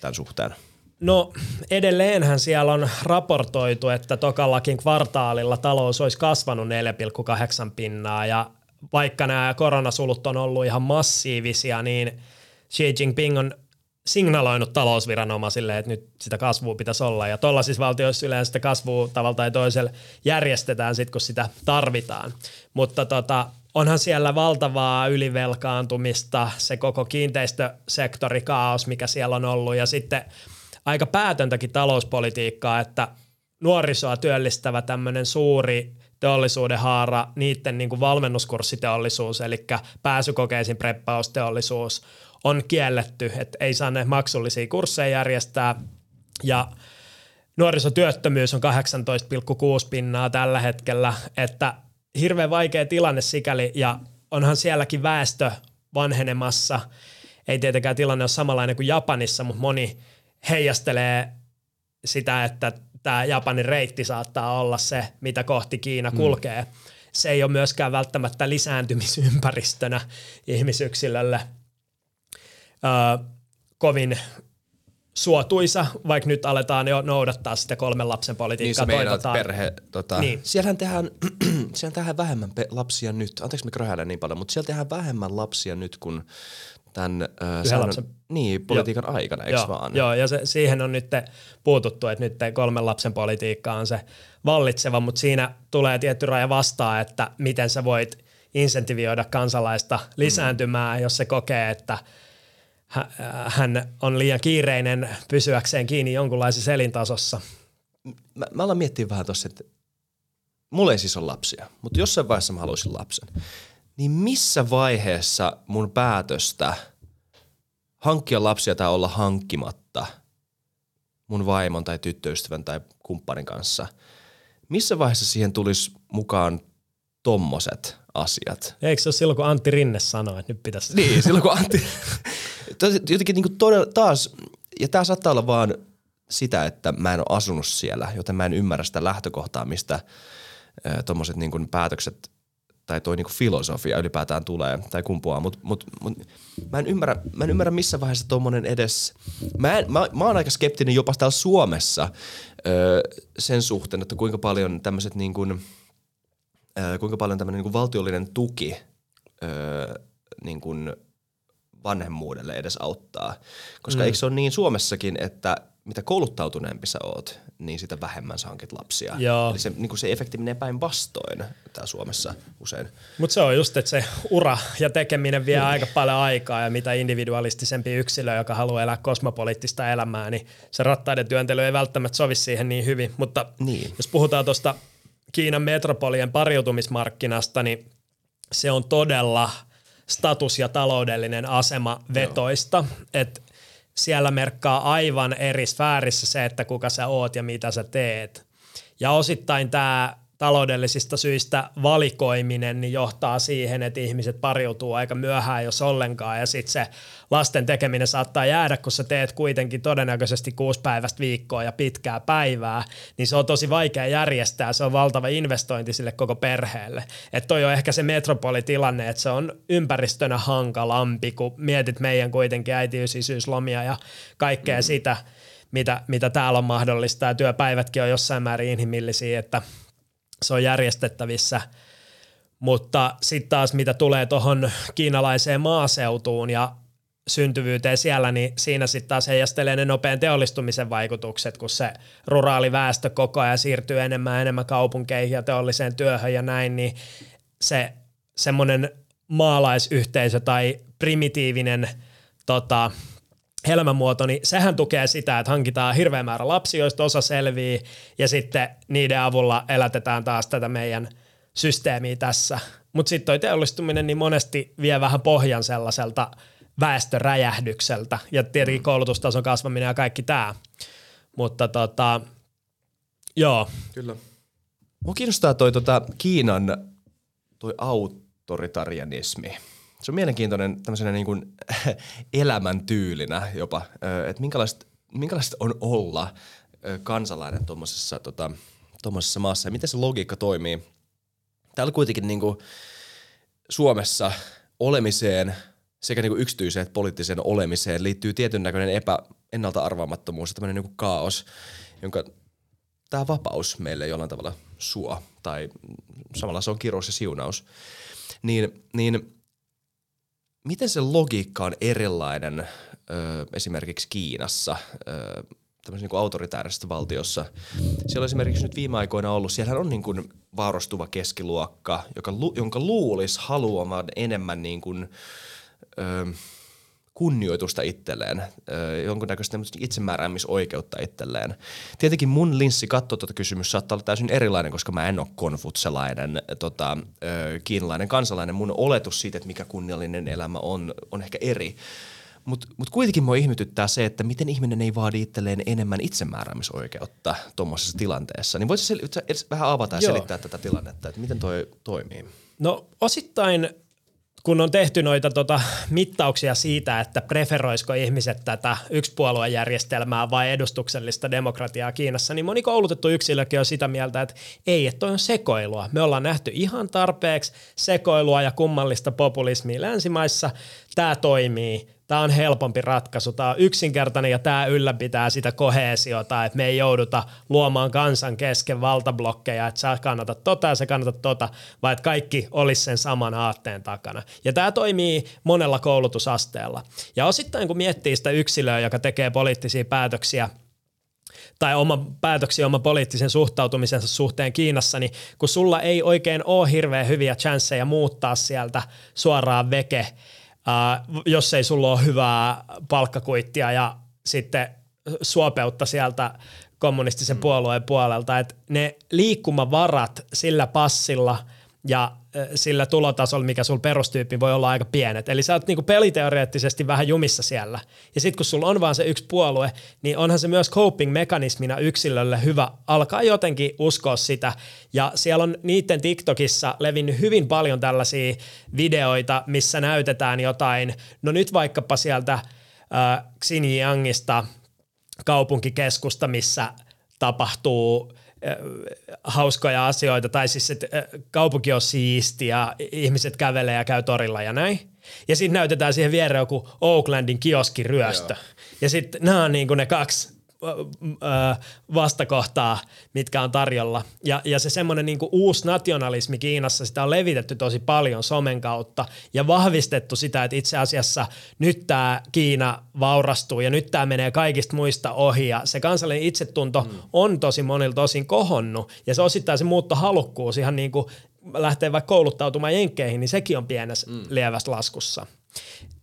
tämän suhteen? No edelleenhän siellä on raportoitu, että tokallakin kvartaalilla talous olisi kasvanut 4,8 pinnaa ja vaikka nämä koronasulut on ollut ihan massiivisia, niin Xi Jinping on signaloinut talousviranomaisille, että nyt sitä kasvua pitäisi olla. Ja siis valtioissa yleensä sitä kasvua tavalla tai toisella järjestetään sitten, kun sitä tarvitaan. Mutta tota, onhan siellä valtavaa ylivelkaantumista, se koko kiinteistösektori kaos, mikä siellä on ollut. Ja sitten aika päätöntäkin talouspolitiikkaa, että nuorisoa työllistävä tämmöinen suuri teollisuuden haara, niiden niin kuin valmennuskurssiteollisuus, eli pääsykokeisiin preppausteollisuus, on kielletty, että ei saa ne maksullisia kursseja järjestää ja nuorisotyöttömyys on 18,6 pinnaa tällä hetkellä, että hirveän vaikea tilanne sikäli ja onhan sielläkin väestö vanhenemassa. Ei tietenkään tilanne ole samanlainen kuin Japanissa, mutta moni heijastelee sitä, että tämä Japanin reitti saattaa olla se, mitä kohti Kiina mm. kulkee. Mm. Se ei ole myöskään välttämättä lisääntymisympäristönä ihmisyksilölle – ö, kovin suotuisa, vaikka nyt aletaan jo noudattaa sitä kolmen lapsen politiikkaa. Niin sä perhe, tota, niin. siellähän tehdään, siellähän tehdään vähemmän pe- lapsia nyt, anteeksi kröhäilen niin paljon, mutta siellä tehdään vähemmän lapsia nyt kuin tämän äh, lapsen. Niin, politiikan Joo. aikana, eikö Joo. vaan? Joo, ja se, siihen on nyt puututtu, että nyt kolmen lapsen politiikka on se vallitseva, mutta siinä tulee tietty raja vastaan, että miten sä voit insentivioida kansalaista lisääntymään, mm. jos se kokee, että – hän on liian kiireinen pysyäkseen kiinni jonkunlaisessa elintasossa. Mä, mä alan miettiä vähän tuossa, että mulla ei siis ole lapsia, mutta jossain vaiheessa mä haluaisin lapsen. Niin missä vaiheessa mun päätöstä hankkia lapsia tai olla hankkimatta mun vaimon tai tyttöystävän tai kumppanin kanssa, missä vaiheessa siihen tulisi mukaan tommoset asiat? Eikö se ole silloin, kun Antti Rinne sanoi, että nyt pitäisi... Niin, silloin kun Antti... jotenkin niin kuin todella, taas, ja tämä saattaa olla vaan sitä, että mä en ole asunut siellä, joten mä en ymmärrä sitä lähtökohtaa, mistä tuommoiset niin päätökset tai toi niinku filosofia ylipäätään tulee tai kumpuaa, mutta mut, mut, mä, en ymmärrä, mä en ymmärrä missä vaiheessa tuommoinen edes, mä, en, mä, mä oon aika skeptinen jopa täällä Suomessa öö, sen suhteen, että kuinka paljon tämmöiset niin kuin, öö, kuinka paljon tämmöinen niin valtiollinen tuki öö, niin kuin vanhemmuudelle edes auttaa. Koska mm. eikö se ole niin Suomessakin, että mitä kouluttautuneempi sä oot, niin sitä vähemmän sä hankit lapsia. Joo. Eli se, niin se efekti menee päinvastoin täällä Suomessa usein. Mutta se on just, että se ura ja tekeminen vie mm. aika paljon aikaa ja mitä individualistisempi yksilö, joka haluaa elää kosmopoliittista elämää, niin se rattaiden työntely ei välttämättä sovi siihen niin hyvin. Mutta niin. jos puhutaan tuosta Kiinan metropolien pariutumismarkkinasta, niin se on todella – status ja taloudellinen asema vetoista, että siellä merkkaa aivan eri sfäärissä se, että kuka sä oot ja mitä sä teet. Ja osittain tämä taloudellisista syistä valikoiminen niin johtaa siihen, että ihmiset pariutuu aika myöhään jos ollenkaan ja sitten se lasten tekeminen saattaa jäädä, kun sä teet kuitenkin todennäköisesti kuusi päivästä viikkoa ja pitkää päivää, niin se on tosi vaikea järjestää, se on valtava investointi sille koko perheelle. Että toi on ehkä se metropolitilanne, että se on ympäristönä hankalampi, kun mietit meidän kuitenkin äitiys, isyyslomia ja kaikkea mm. sitä, mitä, mitä täällä on mahdollista ja työpäivätkin on jossain määrin inhimillisiä, että se on järjestettävissä. Mutta sitten taas mitä tulee tuohon kiinalaiseen maaseutuun ja syntyvyyteen siellä, niin siinä sitten taas heijastelee ne nopean teollistumisen vaikutukset, kun se ruraaliväestö koko ajan siirtyy enemmän ja enemmän kaupunkeihin ja teolliseen työhön ja näin, niin se semmoinen maalaisyhteisö tai primitiivinen tota, helmämuoto, niin sehän tukee sitä, että hankitaan hirveä määrä lapsia, joista osa selvii, ja sitten niiden avulla elätetään taas tätä meidän systeemiä tässä. Mutta sitten toi teollistuminen niin monesti vie vähän pohjan sellaiselta väestöräjähdykseltä, ja tietenkin koulutustason kasvaminen ja kaikki tämä. Mutta tota, joo. Kyllä. Mua kiinnostaa toi tota Kiinan toi autoritarianismi se on mielenkiintoinen tämmöisenä niin kuin elämäntyylinä jopa, että minkälaista, minkälaista on olla kansalainen tuommoisessa tota, maassa ja miten se logiikka toimii. Täällä kuitenkin niin kuin Suomessa olemiseen sekä niin kuin yksityiseen että poliittiseen olemiseen liittyy tietyn näköinen epä, ennalta arvaamattomuus ja tämmöinen niin kaos, jonka tämä vapaus meille jollain tavalla suo, tai samalla se on kirous ja siunaus. Niin, niin miten se logiikka on erilainen ö, esimerkiksi Kiinassa, ö, tämmöisessä niin autoritäärisessä valtiossa. Siellä on esimerkiksi nyt viime aikoina ollut, siellä on niin kuin vaurastuva keskiluokka, joka, jonka luulisi haluamaan enemmän niin kuin, ö, kunnioitusta itselleen, jonkunnäköistä itsemääräämisoikeutta itselleen. Tietenkin mun linssi katsoa tuota kysymys saattaa olla täysin erilainen, koska mä en ole konfutselainen tota, kiinalainen kansalainen. Mun oletus siitä, että mikä kunniallinen elämä on, on ehkä eri. Mutta mut kuitenkin mua ihmetyttää se, että miten ihminen ei vaadi itselleen enemmän itsemääräämisoikeutta tuommoisessa tilanteessa. Niin voisitko sel- vähän avata ja Joo. selittää tätä tilannetta, että miten toi toimii? No osittain kun on tehty noita tota, mittauksia siitä, että preferoisiko ihmiset tätä yksipuoluejärjestelmää vai edustuksellista demokratiaa Kiinassa, niin moni koulutettu yksilökin on sitä mieltä, että ei, että toi on sekoilua. Me ollaan nähty ihan tarpeeksi sekoilua ja kummallista populismia länsimaissa. Tämä toimii tämä on helpompi ratkaisu, tämä on yksinkertainen ja tämä ylläpitää sitä kohesiota, että me ei jouduta luomaan kansan kesken valtablokkeja, että sä kannatat tota ja sä kannatat tota, vaan että kaikki olisi sen saman aatteen takana. Ja tämä toimii monella koulutusasteella. Ja osittain kun miettii sitä yksilöä, joka tekee poliittisia päätöksiä, tai oma päätöksiä oma poliittisen suhtautumisensa suhteen Kiinassa, niin kun sulla ei oikein ole hirveän hyviä chanceja muuttaa sieltä suoraan veke, Uh, jos ei sulla ole hyvää palkkakuittia ja sitten suopeutta sieltä kommunistisen mm. puolueen puolelta, että ne liikkumavarat sillä passilla ja sillä tulotasolla, mikä sulla perustyyppi voi olla aika pienet. Eli sä oot niinku peliteoreettisesti vähän jumissa siellä. Ja sitten kun sulla on vaan se yksi puolue, niin onhan se myös coping-mekanismina yksilölle hyvä alkaa jotenkin uskoa sitä. Ja siellä on niiden TikTokissa levinnyt hyvin paljon tällaisia videoita, missä näytetään jotain, no nyt vaikkapa sieltä äh, Xinjiangista kaupunkikeskusta, missä tapahtuu hauskoja asioita, tai siis että kaupunki on siisti ja ihmiset kävelee ja käy torilla ja näin. Ja sitten näytetään siihen viereen joku Oaklandin kioskiryöstö. Joo. Ja sitten nämä on niin kuin ne kaksi vastakohtaa, mitkä on tarjolla. Ja, ja se semmoinen niin uusi nationalismi Kiinassa, sitä on levitetty tosi paljon somen kautta ja vahvistettu sitä, että itse asiassa nyt tämä Kiina vaurastuu ja nyt tämä menee kaikista muista ohi ja se kansallinen itsetunto mm. on tosi monilta tosin kohonnut ja se osittain se muuttohalukkuus ihan niin kuin lähtee vaikka kouluttautumaan jenkkeihin, niin sekin on pienessä mm. lievässä laskussa.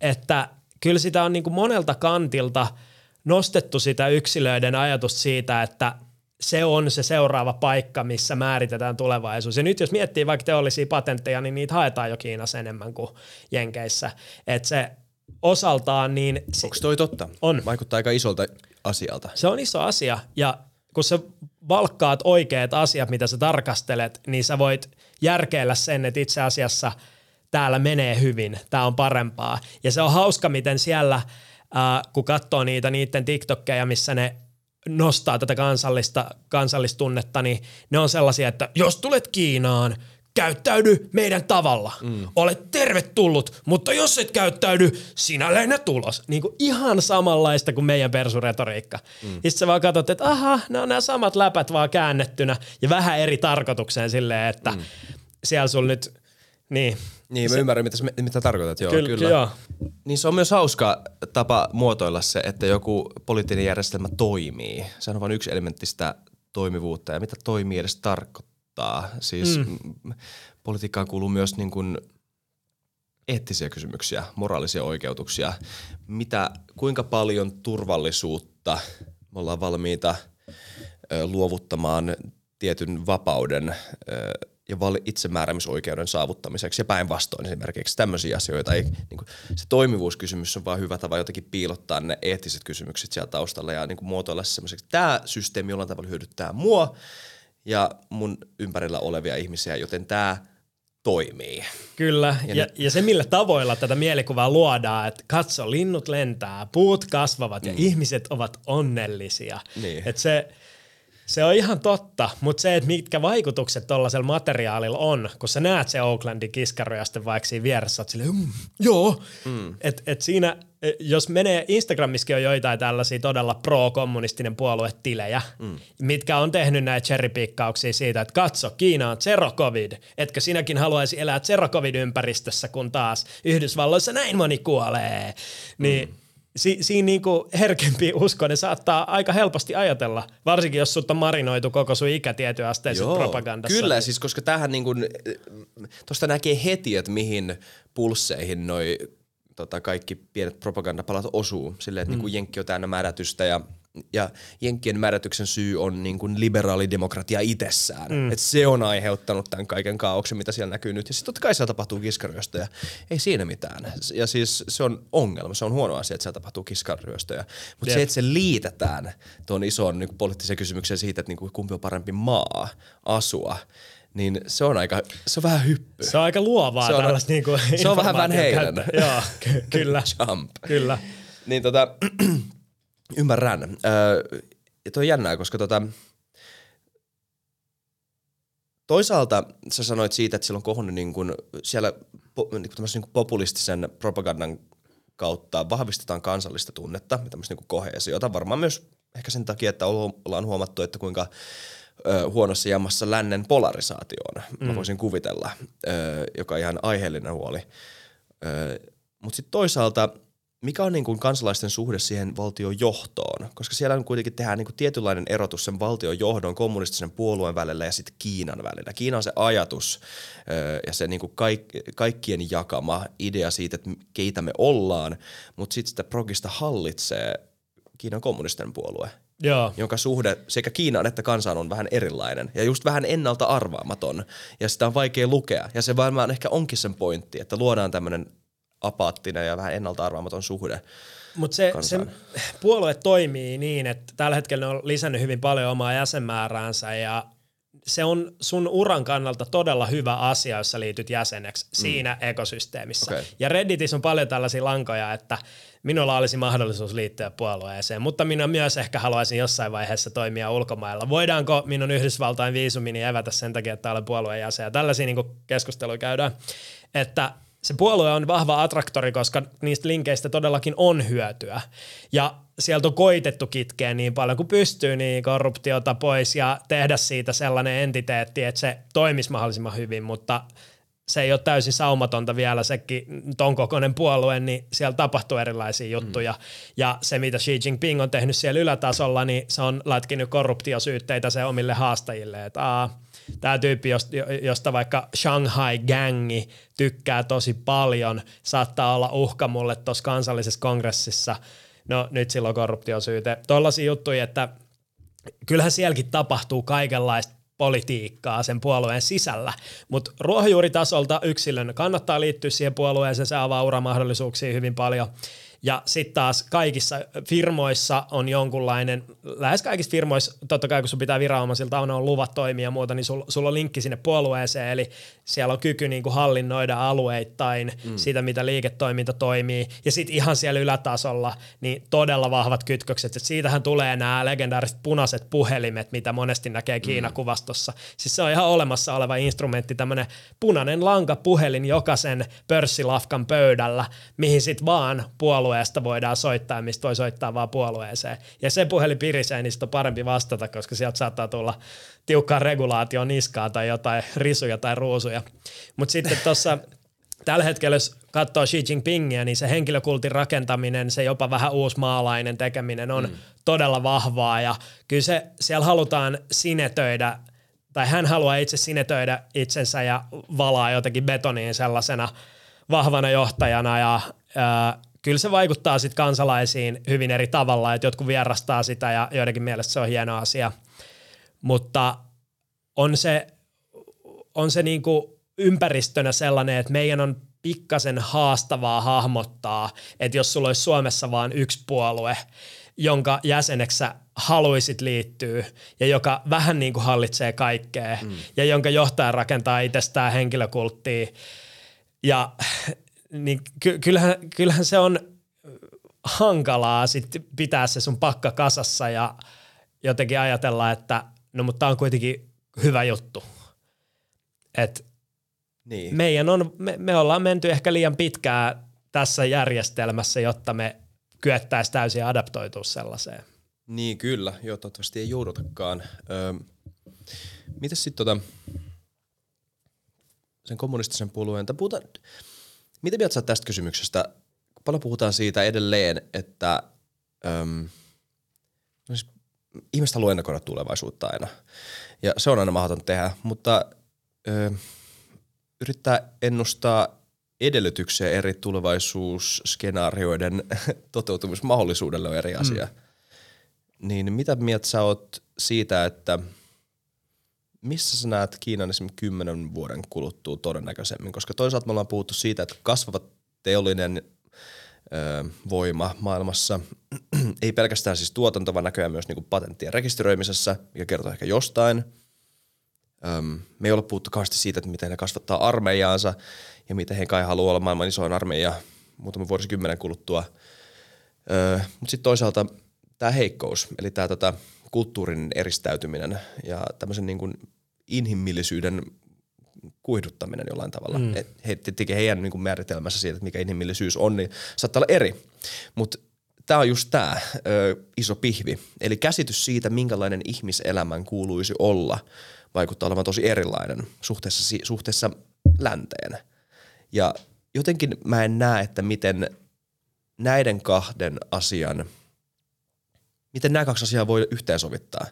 Että kyllä sitä on niin kuin monelta kantilta – nostettu sitä yksilöiden ajatusta siitä, että se on se seuraava paikka, missä määritetään tulevaisuus. Ja nyt jos miettii vaikka teollisia patentteja, niin niitä haetaan jo Kiinassa enemmän kuin Jenkeissä. Että se osaltaan niin... Onko toi totta? On. Vaikuttaa aika isolta asialta. Se on iso asia ja kun sä valkkaat oikeat asiat, mitä sä tarkastelet, niin sä voit järkeillä sen, että itse asiassa täällä menee hyvin, tää on parempaa. Ja se on hauska, miten siellä – äh, kun katsoo niitä niiden TikTokkeja, missä ne nostaa tätä kansallista, kansallistunnetta, niin ne on sellaisia, että jos tulet Kiinaan, käyttäydy meidän tavalla. Mm. Ole tervetullut, mutta jos et käyttäydy, sinä lennät tulos. Niin kuin ihan samanlaista kuin meidän persuretoriikka. Mm. Sitten sä vaan katsot, että aha, ne on nämä samat läpät vaan käännettynä ja vähän eri tarkoitukseen silleen, että mm. siellä sulla nyt, niin. Niin, mä se, ymmärrän, mitä, mitä tarkoitat, joo, kyllä. kyllä. Joo. Niin se on myös hauska tapa muotoilla se, että joku poliittinen järjestelmä toimii. Se on vain yksi elementti sitä toimivuutta ja mitä toimii edes tarkoittaa. Siis mm. politiikkaan kuuluu myös niin kuin eettisiä kysymyksiä, moraalisia oikeutuksia. Mitä, kuinka paljon turvallisuutta me ollaan valmiita luovuttamaan tietyn vapauden ja itsemääräämisoikeuden saavuttamiseksi ja päinvastoin esimerkiksi tämmöisiä asioita. Ei, niin kuin, se toimivuuskysymys on vaan hyvä tapa jotenkin piilottaa ne eettiset kysymykset siellä taustalla ja niin kuin muotoilla se semmoiseksi, että tämä systeemi jollain tavalla hyödyttää mua ja mun ympärillä olevia ihmisiä, joten tämä toimii. Kyllä, ja, ja, ja se millä tavoilla tätä mielikuvaa luodaan, että katso, linnut lentää, puut kasvavat mm. ja ihmiset ovat onnellisia. Niin. Että se, se on ihan totta, mutta se, että mitkä vaikutukset tuollaisella materiaalilla on, kun sä näet se Oaklandin kiskarojasten vaikka siinä vieressä, oot silleen, mm, joo, mm. että et siinä, e, jos menee, Instagramissakin on joitain tällaisia todella pro-kommunistinen puoluetilejä, mm. mitkä on tehnyt näitä cherrypikkauksia siitä, että katso, Kiina on zero covid, etkö sinäkin haluaisi elää zero covid-ympäristössä, kun taas Yhdysvalloissa näin moni kuolee, niin mm si, siinä niinku herkempi uskoinen saattaa aika helposti ajatella, varsinkin jos sut on marinoitu koko sun ikä tietyn propagandassa. Kyllä, siis koska tähän niinku, tuosta näkee heti, että mihin pulsseihin noi tota, kaikki pienet propagandapalat osuu. Silleen, että niinku mm. niinku Jenkki on täynnä märätystä ja ja Jenkkien määrätyksen syy on niin kuin liberaalidemokratia itsessään. Mm. Et se on aiheuttanut tämän kaiken kaauksen, mitä siellä näkyy nyt. Ja sitten totta kai siellä tapahtuu kiskarjosta ei siinä mitään. Ja siis se on ongelma, se on huono asia, että siellä tapahtuu kiskarjostoja. Mutta se, että se liitetään tuon isoon niin poliittiseen kysymykseen siitä, että niin kuin kumpi on parempi maa asua, niin se on aika, se on vähän hyppy. Se on aika luovaa se on, tällaista niin kuin Se on vähän Van Halen. Joo, ky- kyllä. Jump. Kyllä. Niin tota, Ymmärrän. Öö, ja toi on jännää, koska tota, toisaalta sä sanoit siitä, että siellä on kohonnut niin kun, siellä po, niin kun niin populistisen propagandan kautta vahvistetaan kansallista tunnetta, tämmöistä niin koheesiota. Varmaan myös ehkä sen takia, että ollaan huomattu, että kuinka ö, huonossa jamassa lännen polarisaatio on. Mm. Mä voisin kuvitella, ö, joka on ihan aiheellinen huoli. Mutta sitten toisaalta – mikä on niin kuin kansalaisten suhde siihen valtion johtoon? Koska siellä on kuitenkin tehdään niin kuin tietynlainen erotus sen valtion johdon, kommunistisen puolueen välillä ja sitten Kiinan välillä. Kiina on se ajatus ja se niin kuin kaik, kaikkien jakama idea siitä, että keitä me ollaan, mutta sitten sitä progista hallitsee Kiinan kommunistinen puolue. Joo. jonka suhde sekä Kiinaan että kansaan on vähän erilainen ja just vähän ennalta arvaamaton ja sitä on vaikea lukea ja se varmaan ehkä onkin sen pointti, että luodaan tämmöinen apaattinen ja vähän ennalta arvaamaton suhde. Mutta se, se puolue toimii niin, että tällä hetkellä ne on lisännyt hyvin paljon omaa jäsenmääräänsä ja se on sun uran kannalta todella hyvä asia, jos sä liityt jäseneksi mm. siinä ekosysteemissä. Okay. Ja Redditissä on paljon tällaisia lankoja, että minulla olisi mahdollisuus liittyä puolueeseen, mutta minä myös ehkä haluaisin jossain vaiheessa toimia ulkomailla. Voidaanko minun Yhdysvaltain viisumini evätä sen takia, että olen puolueen jäsen? Ja tällaisia niin keskusteluja käydään. Että se puolue on vahva attraktori, koska niistä linkeistä todellakin on hyötyä. Ja sieltä on koitettu kitkeä niin paljon kuin pystyy niin korruptiota pois ja tehdä siitä sellainen entiteetti, että se toimisi mahdollisimman hyvin, mutta se ei ole täysin saumatonta vielä, sekin ton kokoinen puolue, niin siellä tapahtuu erilaisia juttuja. Mm. Ja se, mitä Xi Jinping on tehnyt siellä ylätasolla, niin se on lätkinyt korruptiosyytteitä se omille haastajille, että aa, tämä tyyppi, josta vaikka Shanghai-gängi tykkää tosi paljon, saattaa olla uhka mulle tuossa kansallisessa kongressissa. No nyt silloin korruptiosyyte. Tuollaisia juttuja, että kyllähän sielläkin tapahtuu kaikenlaista politiikkaa sen puolueen sisällä, mutta ruohonjuuritasolta yksilön kannattaa liittyä siihen puolueeseen, se avaa uramahdollisuuksia hyvin paljon. Ja sitten taas kaikissa firmoissa on jonkunlainen, lähes kaikissa firmoissa, totta kai kun sun pitää viranomaisilta on luvat toimia ja muuta, niin sulla sul on linkki sinne puolueeseen, eli siellä on kyky niin kuin hallinnoida alueittain mm. sitä, mitä liiketoiminta toimii. Ja sitten ihan siellä ylätasolla, niin todella vahvat kytkökset. Et siitähän tulee nämä legendaariset punaiset puhelimet, mitä monesti näkee Kiina-kuvastossa. Siis se on ihan olemassa oleva instrumentti, tämmöinen punainen lanka puhelin jokaisen pörssilafkan pöydällä, mihin sitten vaan puolueesta voidaan soittaa, mistä voi soittaa vaan puolueeseen. Ja se puhelin pirisee, niin on parempi vastata, koska sieltä saattaa tulla tiukkaa regulaatio niskaa tai jotain risuja tai ruusuja. Mutta sitten tuossa tällä hetkellä, jos katsoo Xi Jinpingia, niin se henkilökultin rakentaminen, se jopa vähän uusmaalainen tekeminen on mm. todella vahvaa ja kyllä se, siellä halutaan sinetöidä tai hän haluaa itse sinetöidä itsensä ja valaa jotenkin betoniin sellaisena vahvana johtajana ja ää, kyllä se vaikuttaa sitten kansalaisiin hyvin eri tavalla, että jotkut vierastaa sitä ja joidenkin mielestä se on hieno asia, mutta on se, on se niinku ympäristönä sellainen, että meidän on pikkasen haastavaa hahmottaa, että jos sulla olisi Suomessa vain yksi puolue, jonka jäseneksä haluisit liittyä ja joka vähän niin kuin hallitsee kaikkea mm. ja jonka johtaja rakentaa itsestään henkilökulttia. Ja niin ky- kyllähän, kyllähän se on hankalaa sit pitää se sun pakka kasassa ja jotenkin ajatella, että no mutta tämä on kuitenkin hyvä juttu. Et niin. meidän on, me, me ollaan menty ehkä liian pitkään tässä järjestelmässä, jotta me kyettäisiin täysin adaptoitua sellaiseen. Niin kyllä, joo toivottavasti ei joudutakaan. Öö, mitäs sitten tota, sen kommunistisen puolueen, tai puhutaan, mitä mieltä sä tästä kysymyksestä? Paljon puhutaan siitä edelleen, että öm, no siis, ihmiset haluaa ennakoida tulevaisuutta aina. Ja se on aina mahdoton tehdä, mutta ö, yrittää ennustaa edellytyksiä eri tulevaisuusskenaarioiden toteutumismahdollisuudelle on eri asia. Mm. Niin mitä mieltä sä oot siitä, että missä sä näet Kiinan esimerkiksi kymmenen vuoden kuluttua todennäköisemmin? Koska toisaalta me ollaan puhuttu siitä, että kasvava teollinen ö, voima maailmassa, ei pelkästään siis tuotanto, vaan näköjään myös niinku patenttien rekisteröimisessä, mikä kertoo ehkä jostain. Öm, me ei ole puhuttu kauheasti siitä, että miten ne kasvattaa armeijaansa ja miten he kai haluaa olla maailman isoin armeija muutaman vuosikymmenen kuluttua. Mutta sitten toisaalta tämä heikkous, eli tämä tota, kulttuurin eristäytyminen ja tämmöisen niin kuin inhimillisyyden kuihduttaminen jollain tavalla. Mm. He, tietenkin heidän niin kuin määritelmässä siitä, että mikä inhimillisyys on, niin saattaa olla eri. Mutta tämä on just tämä iso pihvi. Eli käsitys siitä, minkälainen ihmiselämän kuuluisi olla, vaikuttaa olevan tosi erilainen suhteessa, suhteessa länteen. Ja jotenkin mä en näe, että miten näiden kahden asian, miten nämä kaksi asiaa voi yhteensovittaa.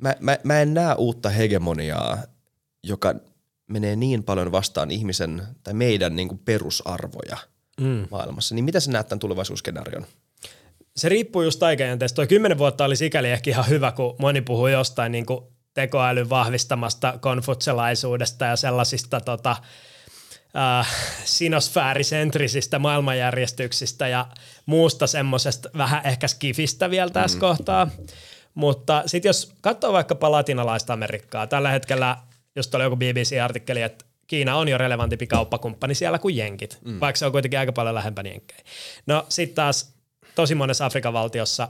Mä, mä, mä en näe uutta hegemoniaa, joka menee niin paljon vastaan ihmisen tai meidän niin kuin perusarvoja mm. maailmassa. Niin mitä sä näet tämän tulevaisuusskenaarion? Se riippuu just aikajänteestä. Tuo kymmenen vuotta oli sikäli ehkä ihan hyvä, kun moni puhui jostain niin kuin tekoälyn vahvistamasta konfutselaisuudesta ja sellaisista tota, äh, sinosfäärisentrisistä maailmanjärjestyksistä ja muusta semmoisesta vähän ehkä skifistä vielä tässä mm. kohtaa. Mutta sitten jos katsoo vaikkapa latinalaista Amerikkaa, tällä hetkellä, just oli joku BBC-artikkeli, että Kiina on jo relevantimpi kauppakumppani siellä kuin jenkit, mm. vaikka se on kuitenkin aika paljon lähempänä jenkkejä. No sitten taas tosi monessa Afrikan valtiossa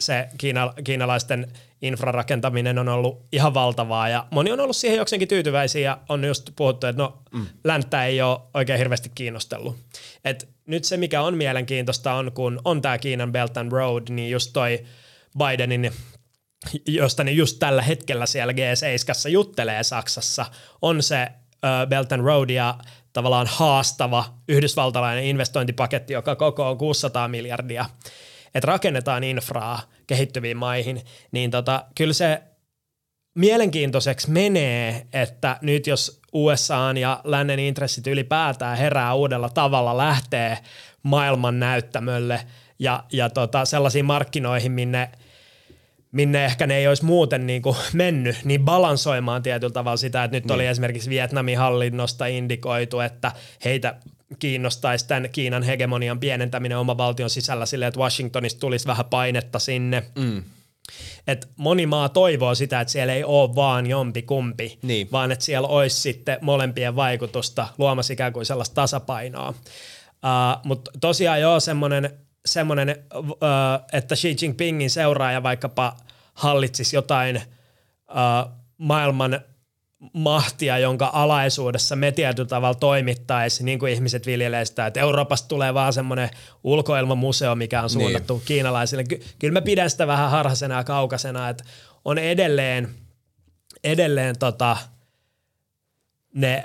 se kiina, kiinalaisten infrarakentaminen on ollut ihan valtavaa ja moni on ollut siihen jokseenkin tyytyväisiä ja on just puhuttu, että no mm. länttä ei ole oikein hirveästi kiinnostellut. Et nyt se, mikä on mielenkiintoista on, kun on tämä Kiinan Belt and Road, niin just toi Bidenin josta ne just tällä hetkellä siellä G7 juttelee Saksassa, on se uh, Belt and Road ja tavallaan haastava yhdysvaltalainen investointipaketti, joka koko on 600 miljardia että rakennetaan infraa kehittyviin maihin, niin tota, kyllä se mielenkiintoiseksi menee, että nyt jos USA ja lännen intressit ylipäätään herää uudella tavalla, lähtee maailman näyttämölle ja, ja tota, sellaisiin markkinoihin, minne minne ehkä ne ei olisi muuten niin kuin mennyt, niin balansoimaan tietyllä tavalla sitä, että nyt niin. oli esimerkiksi Vietnamin hallinnosta indikoitu, että heitä kiinnostaisi tämän Kiinan hegemonian pienentäminen oma valtion sisällä silleen, että Washingtonista tulisi vähän painetta sinne. Mm. Et moni maa toivoo sitä, että siellä ei ole vaan jompi kumpi, Niin. vaan että siellä olisi sitten molempien vaikutusta luomassa ikään kuin sellaista tasapainoa. Uh, Mutta tosiaan joo, semmoinen, semmoinen uh, että Xi Jinpingin seuraaja vaikkapa hallitsisi jotain uh, maailman mahtia, jonka alaisuudessa me tietyllä tavalla toimittaisiin, niin kuin ihmiset viljelee sitä, että Euroopasta tulee vaan semmoinen ulkoilmamuseo, mikä on suunnattu niin. kiinalaisille. Ky- kyllä mä pidän sitä vähän harhasena ja kaukaisena, että on edelleen, edelleen tota, ne,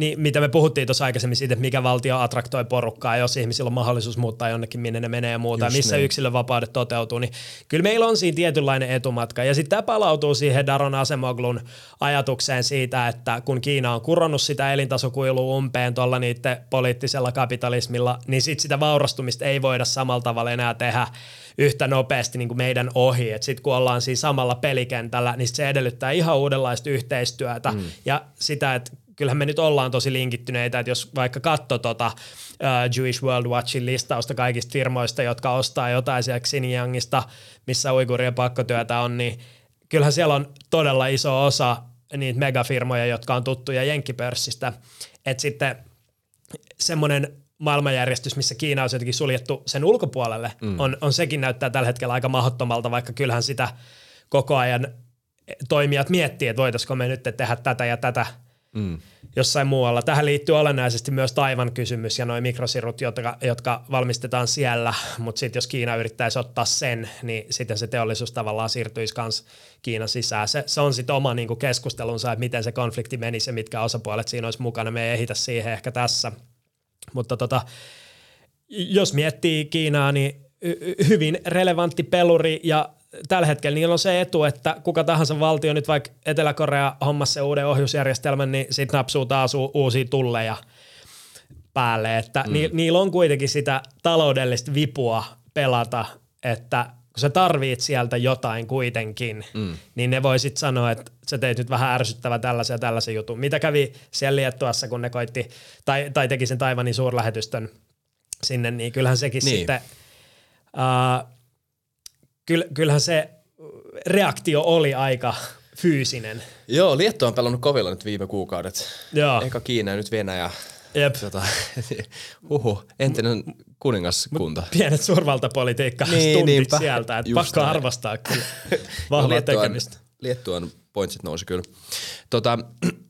niin, mitä me puhuttiin tuossa aikaisemmin siitä, että mikä valtio attraktoi porukkaa, jos ihmisillä on mahdollisuus muuttaa jonnekin, minne ne menee ja muuta, Just ja missä niin. yksilön vapaudet toteutuu, niin kyllä meillä on siinä tietynlainen etumatka. Ja sitten tämä palautuu siihen Daron Asemoglun ajatukseen siitä, että kun Kiina on kuronnut sitä elintasokuilua umpeen tuolla niiden poliittisella kapitalismilla, niin sitten sitä vaurastumista ei voida samalla tavalla enää tehdä yhtä nopeasti niin kuin meidän ohi. Sitten kun ollaan siinä samalla pelikentällä, niin se edellyttää ihan uudenlaista yhteistyötä mm. ja sitä, että kyllähän me nyt ollaan tosi linkittyneitä, että jos vaikka katso tota uh, Jewish World Watchin listausta kaikista firmoista, jotka ostaa jotain siellä Xinjiangista, missä uigurien pakkotyötä on, niin kyllähän siellä on todella iso osa niitä megafirmoja, jotka on tuttuja jenkkipörssistä, että sitten semmoinen maailmanjärjestys, missä Kiina on jotenkin suljettu sen ulkopuolelle, mm. on, on sekin näyttää tällä hetkellä aika mahdottomalta, vaikka kyllähän sitä koko ajan toimijat miettii, että voitaisiko me nyt tehdä tätä ja tätä mm. jossain muualla. Tähän liittyy olennaisesti myös Taivan kysymys ja noin mikrosirut, jotka, jotka valmistetaan siellä, mutta sitten jos Kiina yrittäisi ottaa sen, niin sitten se teollisuus tavallaan siirtyisi myös Kiinan sisään. Se, se on sitten oma niinku keskustelunsa, että miten se konflikti menisi ja mitkä osapuolet siinä olisi mukana. Me ei ehitä siihen ehkä tässä. Mutta tota, jos miettii Kiinaa, niin hyvin relevantti peluri ja tällä hetkellä niillä on se etu, että kuka tahansa valtio, nyt vaikka Etelä-Korea hommassa se uuden ohjusjärjestelmän, niin sitten napsuu taas u- uusia tulleja päälle, että mm. ni- niillä on kuitenkin sitä taloudellista vipua pelata, että kun sä tarvit sieltä jotain kuitenkin, mm. niin ne voisit sanoa, että sä teit nyt vähän ärsyttävä tällaisen ja tällaisen jutun. Mitä kävi siellä Liettuassa, kun ne koitti, tai, tai teki sen Taivanin suurlähetystön sinne, niin kyllähän sekin Niin. sitten, uh, kyllähän se reaktio oli aika fyysinen. Joo, Liettua on pelannut kovilla nyt viime kuukaudet. Joo. Eka Kiina nyt Venäjä. Jep. Tota, huhu, entinen kuningaskunta. Pienet suurvaltapolitiikka Niin, stuntit niinpä. sieltä, että pakko näin. arvostaa kyllä vahvaa Liettuan- tekemistä. Liettuan pointsit nousi kyllä. Tota,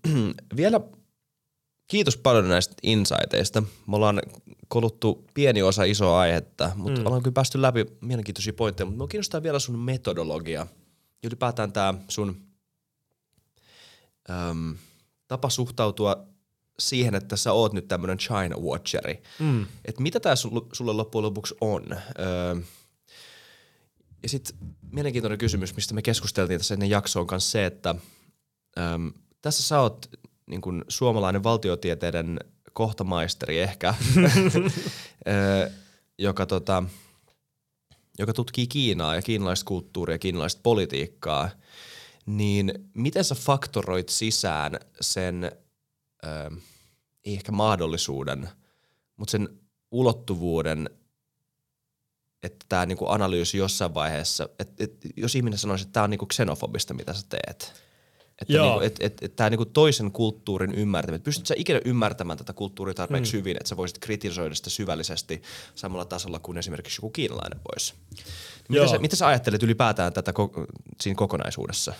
vielä kiitos paljon näistä insighteista. Me ollaan koluttu pieni osa isoa aihetta, mutta mm. ollaan kyllä päästy läpi mielenkiintoisia pointteja, mutta minua kiinnostaa vielä sun metodologia. Ja ylipäätään tämä sun äm, tapa suhtautua siihen, että sä oot nyt tämmöinen China Watcheri. Mm. Että mitä tämä sulle loppujen lopuksi on? Öö, ja sitten mielenkiintoinen kysymys, mistä me keskusteltiin tässä ennen jaksoa, on myös se, että äm, tässä sä oot niin kun suomalainen valtiotieteiden kohtamaisteri ehkä, joka, tota, joka tutkii Kiinaa ja kiinalaista kulttuuria ja kiinalaista politiikkaa, niin miten sä faktoroit sisään sen, ö, ei ehkä mahdollisuuden, mutta sen ulottuvuuden, että tämä niinku analyysi jossain vaiheessa, että et, jos ihminen sanoisi, että tämä on niinku xenofobista, mitä sä teet, että Joo. niinku, et, et, et tämä niinku toisen kulttuurin ymmärtäminen, pystytkö sä ikinä ymmärtämään tätä kulttuuria tarpeeksi mm. hyvin, että sä voisit kritisoida sitä syvällisesti samalla tasolla kuin esimerkiksi joku kiinalainen voisi. Niin Joo. sä, miten sä ajattelet ylipäätään tätä ko- siinä kokonaisuudessa?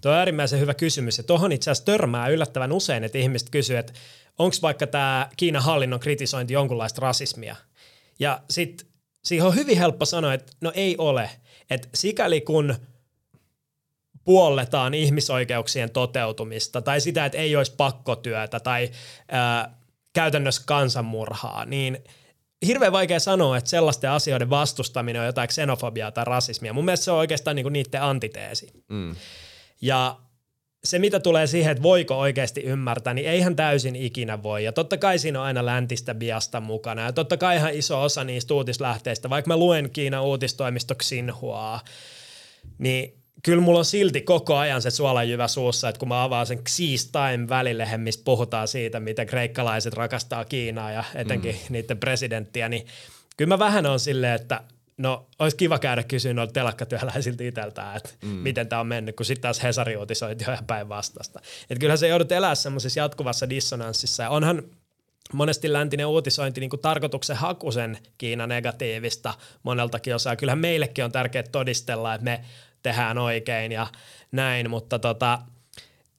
Tuo on äärimmäisen hyvä kysymys. Ja tuohon itse asiassa törmää yllättävän usein, että ihmiset kysyvät, että onko vaikka tämä Kiinan hallinnon kritisointi jonkunlaista rasismia. Ja sitten siihen on hyvin helppo sanoa, että no ei ole. Että sikäli kun puolletaan ihmisoikeuksien toteutumista tai sitä, että ei olisi pakkotyötä tai ää, käytännössä kansanmurhaa, niin hirveän vaikea sanoa, että sellaisten asioiden vastustaminen on jotain xenofobiaa tai rasismia. Mun mielestä se on oikeastaan niinku niiden antiteesi. Mm. Ja se, mitä tulee siihen, että voiko oikeasti ymmärtää, niin eihän täysin ikinä voi. Ja totta kai siinä on aina läntistä biasta mukana. Ja totta kai ihan iso osa niistä uutislähteistä, vaikka mä luen Kiinan uutistoimisto Xinhuaa, niin kyllä mulla on silti koko ajan se suolanjyvä suussa, että kun mä avaan sen Xees Time välilehen, missä puhutaan siitä, miten kreikkalaiset rakastaa Kiinaa ja etenkin mm. niiden presidenttiä, niin kyllä mä vähän on silleen, että no olisi kiva käydä kysyä noilta telakkatyöläisiltä itseltään, että mm. miten tämä on mennyt, kun sitten taas Hesari uutisoi jo ihan päinvastaista. Että kyllähän se joudut elää semmoisessa jatkuvassa dissonanssissa ja onhan monesti läntinen uutisointi niin tarkoituksen hakusen Kiina negatiivista moneltakin osaa. Kyllähän meillekin on tärkeää todistella, että me tehdään oikein ja näin, mutta tota,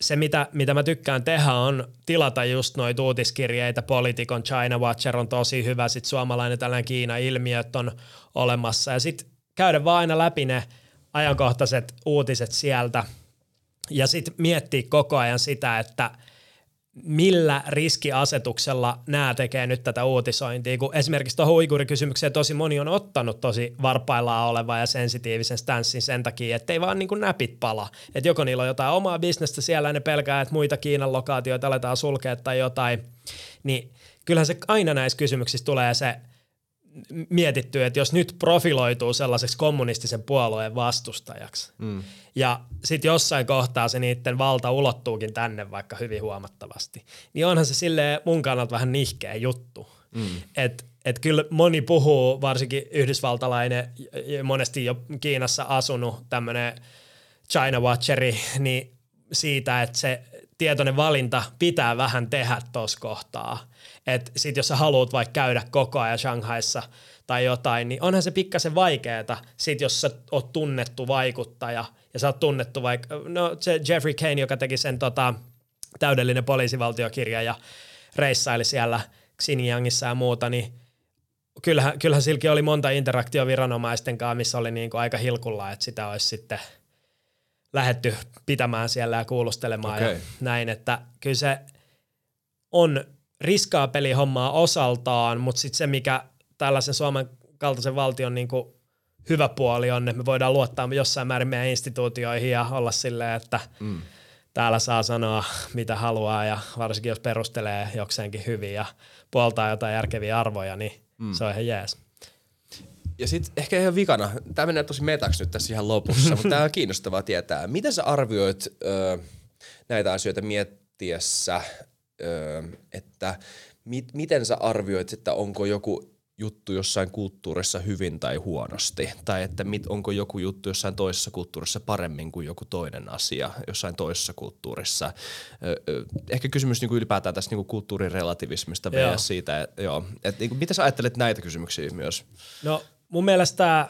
se, mitä, mitä mä tykkään tehdä, on tilata just noita uutiskirjeitä. Politikon China Watcher on tosi hyvä, sitten suomalainen tällainen Kiina-ilmiöt on olemassa ja sitten käydä vaan aina läpi ne ajankohtaiset uutiset sieltä ja sitten miettiä koko ajan sitä, että – millä riskiasetuksella nämä tekee nyt tätä uutisointia, kun esimerkiksi tuohon uigurikysymykseen tosi moni on ottanut tosi varpaillaan oleva ja sensitiivisen stanssin sen takia, ettei vaan niin kuin näpit pala. Että joko niillä on jotain omaa bisnestä siellä ja ne pelkää, että muita Kiinan lokaatioita aletaan sulkea tai jotain, niin kyllähän se aina näissä kysymyksissä tulee se – mietitty, että jos nyt profiloituu sellaiseksi kommunistisen puolueen vastustajaksi, mm. ja sitten jossain kohtaa se niiden valta ulottuukin tänne vaikka hyvin huomattavasti, niin onhan se sille mun kannalta vähän nihkeä juttu. Mm. Että et kyllä moni puhuu, varsinkin yhdysvaltalainen, monesti jo Kiinassa asunut tämmöinen China Watcheri, niin siitä, että se tietoinen valinta pitää vähän tehdä tuossa kohtaa – että sit jos sä haluat vaikka käydä koko ajan Shanghaissa tai jotain, niin onhan se pikkasen vaikeeta. Sit jos sä oot tunnettu vaikuttaja ja sä oot tunnettu vaikka, no se Jeffrey Kane, joka teki sen tota, täydellinen poliisivaltiokirja ja reissaili siellä Xinjiangissa ja muuta, niin kyllähän, kyllähän silläkin oli monta interaktio viranomaisten kanssa, missä oli niin kuin aika hilkulla, että sitä olisi sitten lähetty pitämään siellä ja kuulustelemaan okay. ja näin, että kyllä se on riskaa pelihommaa osaltaan, mutta sitten se, mikä tällaisen Suomen kaltaisen valtion niin kuin hyvä puoli on, että me voidaan luottaa jossain määrin meidän instituutioihin ja olla silleen, että mm. täällä saa sanoa mitä haluaa ja varsinkin jos perustelee jokseenkin hyvin ja puoltaa jotain järkeviä arvoja, niin mm. se on ihan jees. Ja sitten ehkä ihan vikana, tämä menee tosi metaksi nyt tässä ihan lopussa, mutta tämä on kiinnostavaa tietää. Miten sä arvioit ö, näitä asioita miettiessä että mit, miten sä arvioit, että onko joku juttu jossain kulttuurissa hyvin tai huonosti, tai että mit, onko joku juttu jossain toisessa kulttuurissa paremmin kuin joku toinen asia jossain toisessa kulttuurissa. Ehkä kysymys niin kuin ylipäätään tästä niin kuin kulttuurin relativismista vielä siitä, että, joo, että niin kuin, mitä sä ajattelet näitä kysymyksiä myös? No mun mielestä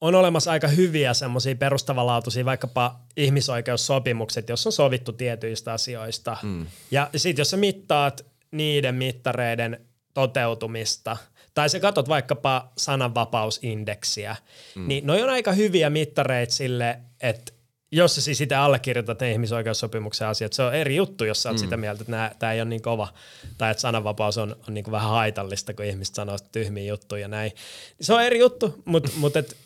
on olemassa aika hyviä semmoisia perustavanlaatuisia vaikkapa ihmisoikeussopimukset, jos on sovittu tietyistä asioista. Mm. Ja sitten jos sä mittaat niiden mittareiden toteutumista, tai sä katot vaikkapa sananvapausindeksiä, mm. niin ne on aika hyviä mittareita sille, että jos sä siis itse allekirjoitat ne ihmisoikeussopimuksen asiat, se on eri juttu, jos sä oot mm. sitä mieltä, että tämä ei ole niin kova, tai että sananvapaus on, on niin vähän haitallista, kun ihmiset sanoo tyhmiä juttuja ja näin. Se on eri juttu, mutta mut et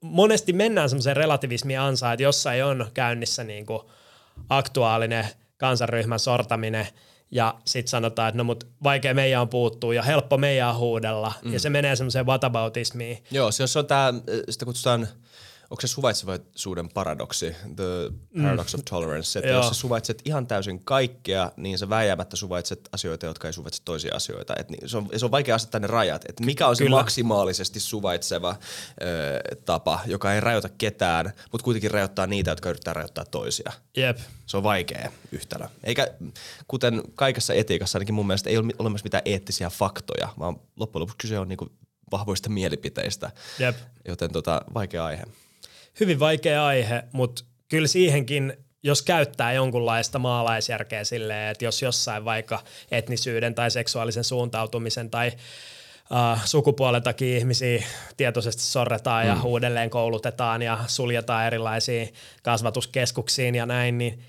monesti mennään semmoiseen relativismin ansaan, että jossain on käynnissä niin kuin aktuaalinen kansanryhmän sortaminen ja sitten sanotaan, että no mut vaikea meidän on puuttuu ja helppo meidän on huudella mm. ja se menee semmoiseen whataboutismiin. Joo, se on tämä, sitä kutsutaan – onko se suvaitsevaisuuden paradoksi, the paradox mm. of tolerance, että jos sä suvaitset ihan täysin kaikkea, niin sä väijämättä suvaitset asioita, jotka ei suvaitse toisia asioita. Et niin, se, on, se on vaikea asettaa ne rajat, että mikä on se Kyllä. maksimaalisesti suvaitseva ö, tapa, joka ei rajoita ketään, mutta kuitenkin rajoittaa niitä, jotka yrittää rajoittaa toisia. Jep. Se on vaikea yhtälö. Eikä, kuten kaikessa etiikassa ainakin mun mielestä ei ole olemassa mitään eettisiä faktoja, vaan loppujen lopuksi kyse on niinku vahvoista mielipiteistä. Jep. Joten tota, vaikea aihe hyvin vaikea aihe, mutta kyllä siihenkin jos käyttää jonkunlaista maalaisjärkeä silleen, että jos jossain vaikka etnisyyden tai seksuaalisen suuntautumisen tai uh, sukupuolen takia ihmisiä tietoisesti sorretaan ja mm. uudelleen koulutetaan ja suljetaan erilaisiin kasvatuskeskuksiin ja näin, niin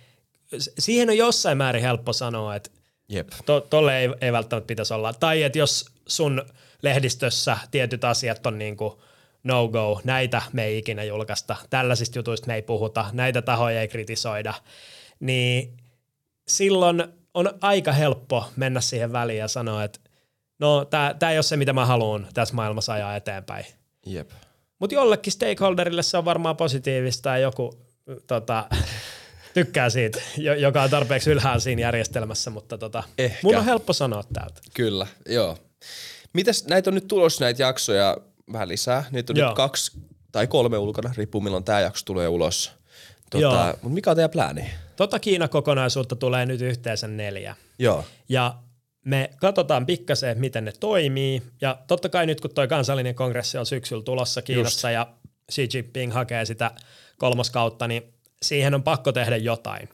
siihen on jossain määrin helppo sanoa, että Jep. To, tolle ei, ei välttämättä pitäisi olla. Tai että jos sun lehdistössä tietyt asiat on niin kuin – no go, näitä me ei ikinä julkaista, tällaisista jutuista me ei puhuta, näitä tahoja ei kritisoida, niin silloin on aika helppo mennä siihen väliin ja sanoa, että no tämä ei ole se, mitä mä haluan tässä maailmassa ajaa eteenpäin. Jep. Mutta jollekin stakeholderille se on varmaan positiivista ja joku tota, tykkää siitä, joka on tarpeeksi ylhäällä siinä järjestelmässä, mutta tota, Ehkä. mun on helppo sanoa täältä. Kyllä, joo. Mitäs näitä on nyt tulossa näitä jaksoja vähän lisää? Niitä on Joo. nyt kaksi tai kolme ulkona, riippuu milloin tämä jakso tulee ulos. Tota, mutta mikä on teidän plääni? Tota Kiina-kokonaisuutta tulee nyt yhteensä neljä. Joo. Ja me katsotaan pikkasen, miten ne toimii. Ja totta kai nyt, kun toi kansallinen kongressi on syksyllä tulossa Kiinassa Just. ja Xi Jinping hakee sitä kolmoskautta, niin siihen on pakko tehdä jotain.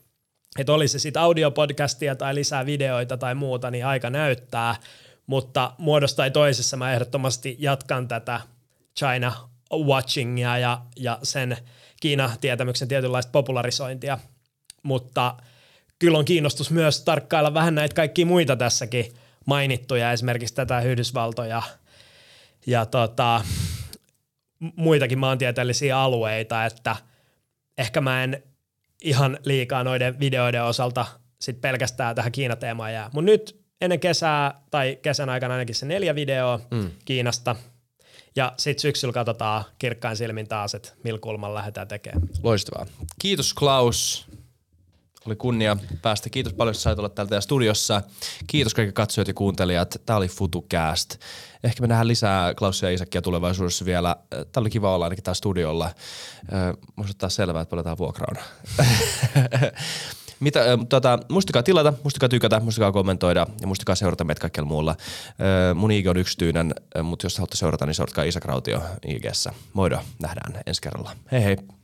Että oli se sitten audiopodcastia tai lisää videoita tai muuta, niin aika näyttää. Mutta muodossa tai toisessa mä ehdottomasti jatkan tätä China Watchingia ja, ja sen Kiina-tietämyksen tietynlaista popularisointia. Mutta kyllä on kiinnostus myös tarkkailla vähän näitä kaikkia muita tässäkin mainittuja, esimerkiksi tätä Yhdysvaltoja ja tota, muitakin maantieteellisiä alueita, että ehkä mä en ihan liikaa noiden videoiden osalta sit pelkästään tähän Kiina-teemaan jää. Mutta nyt ennen kesää tai kesän aikana ainakin se neljä videoa mm. Kiinasta ja sitten syksyllä katsotaan kirkkain silmin taas, että millä kulmalla lähdetään tekemään. Loistavaa. Kiitos Klaus. Oli kunnia päästä. Kiitos paljon, että sait olla täällä studiossa. Kiitos kaikki katsojat ja kuuntelijat. Tämä oli FutuCast. Ehkä me nähdään lisää Klausia ja Isakia tulevaisuudessa vielä. Tämä oli kiva olla ainakin täällä studiolla. Muista ottaa selvää, että paljon tämä vuokra on. Mitä, äh, tota, muistakaa tilata, muistakaa tykätä, muistakaa kommentoida ja muistakaa seurata meitä kaikkialla muulla. Äh, mun IG on yksityinen, äh, mutta jos haluatte seurata, niin seuratkaa Isak Rautio IGssä. Moido, nähdään ensi kerralla. Hei hei.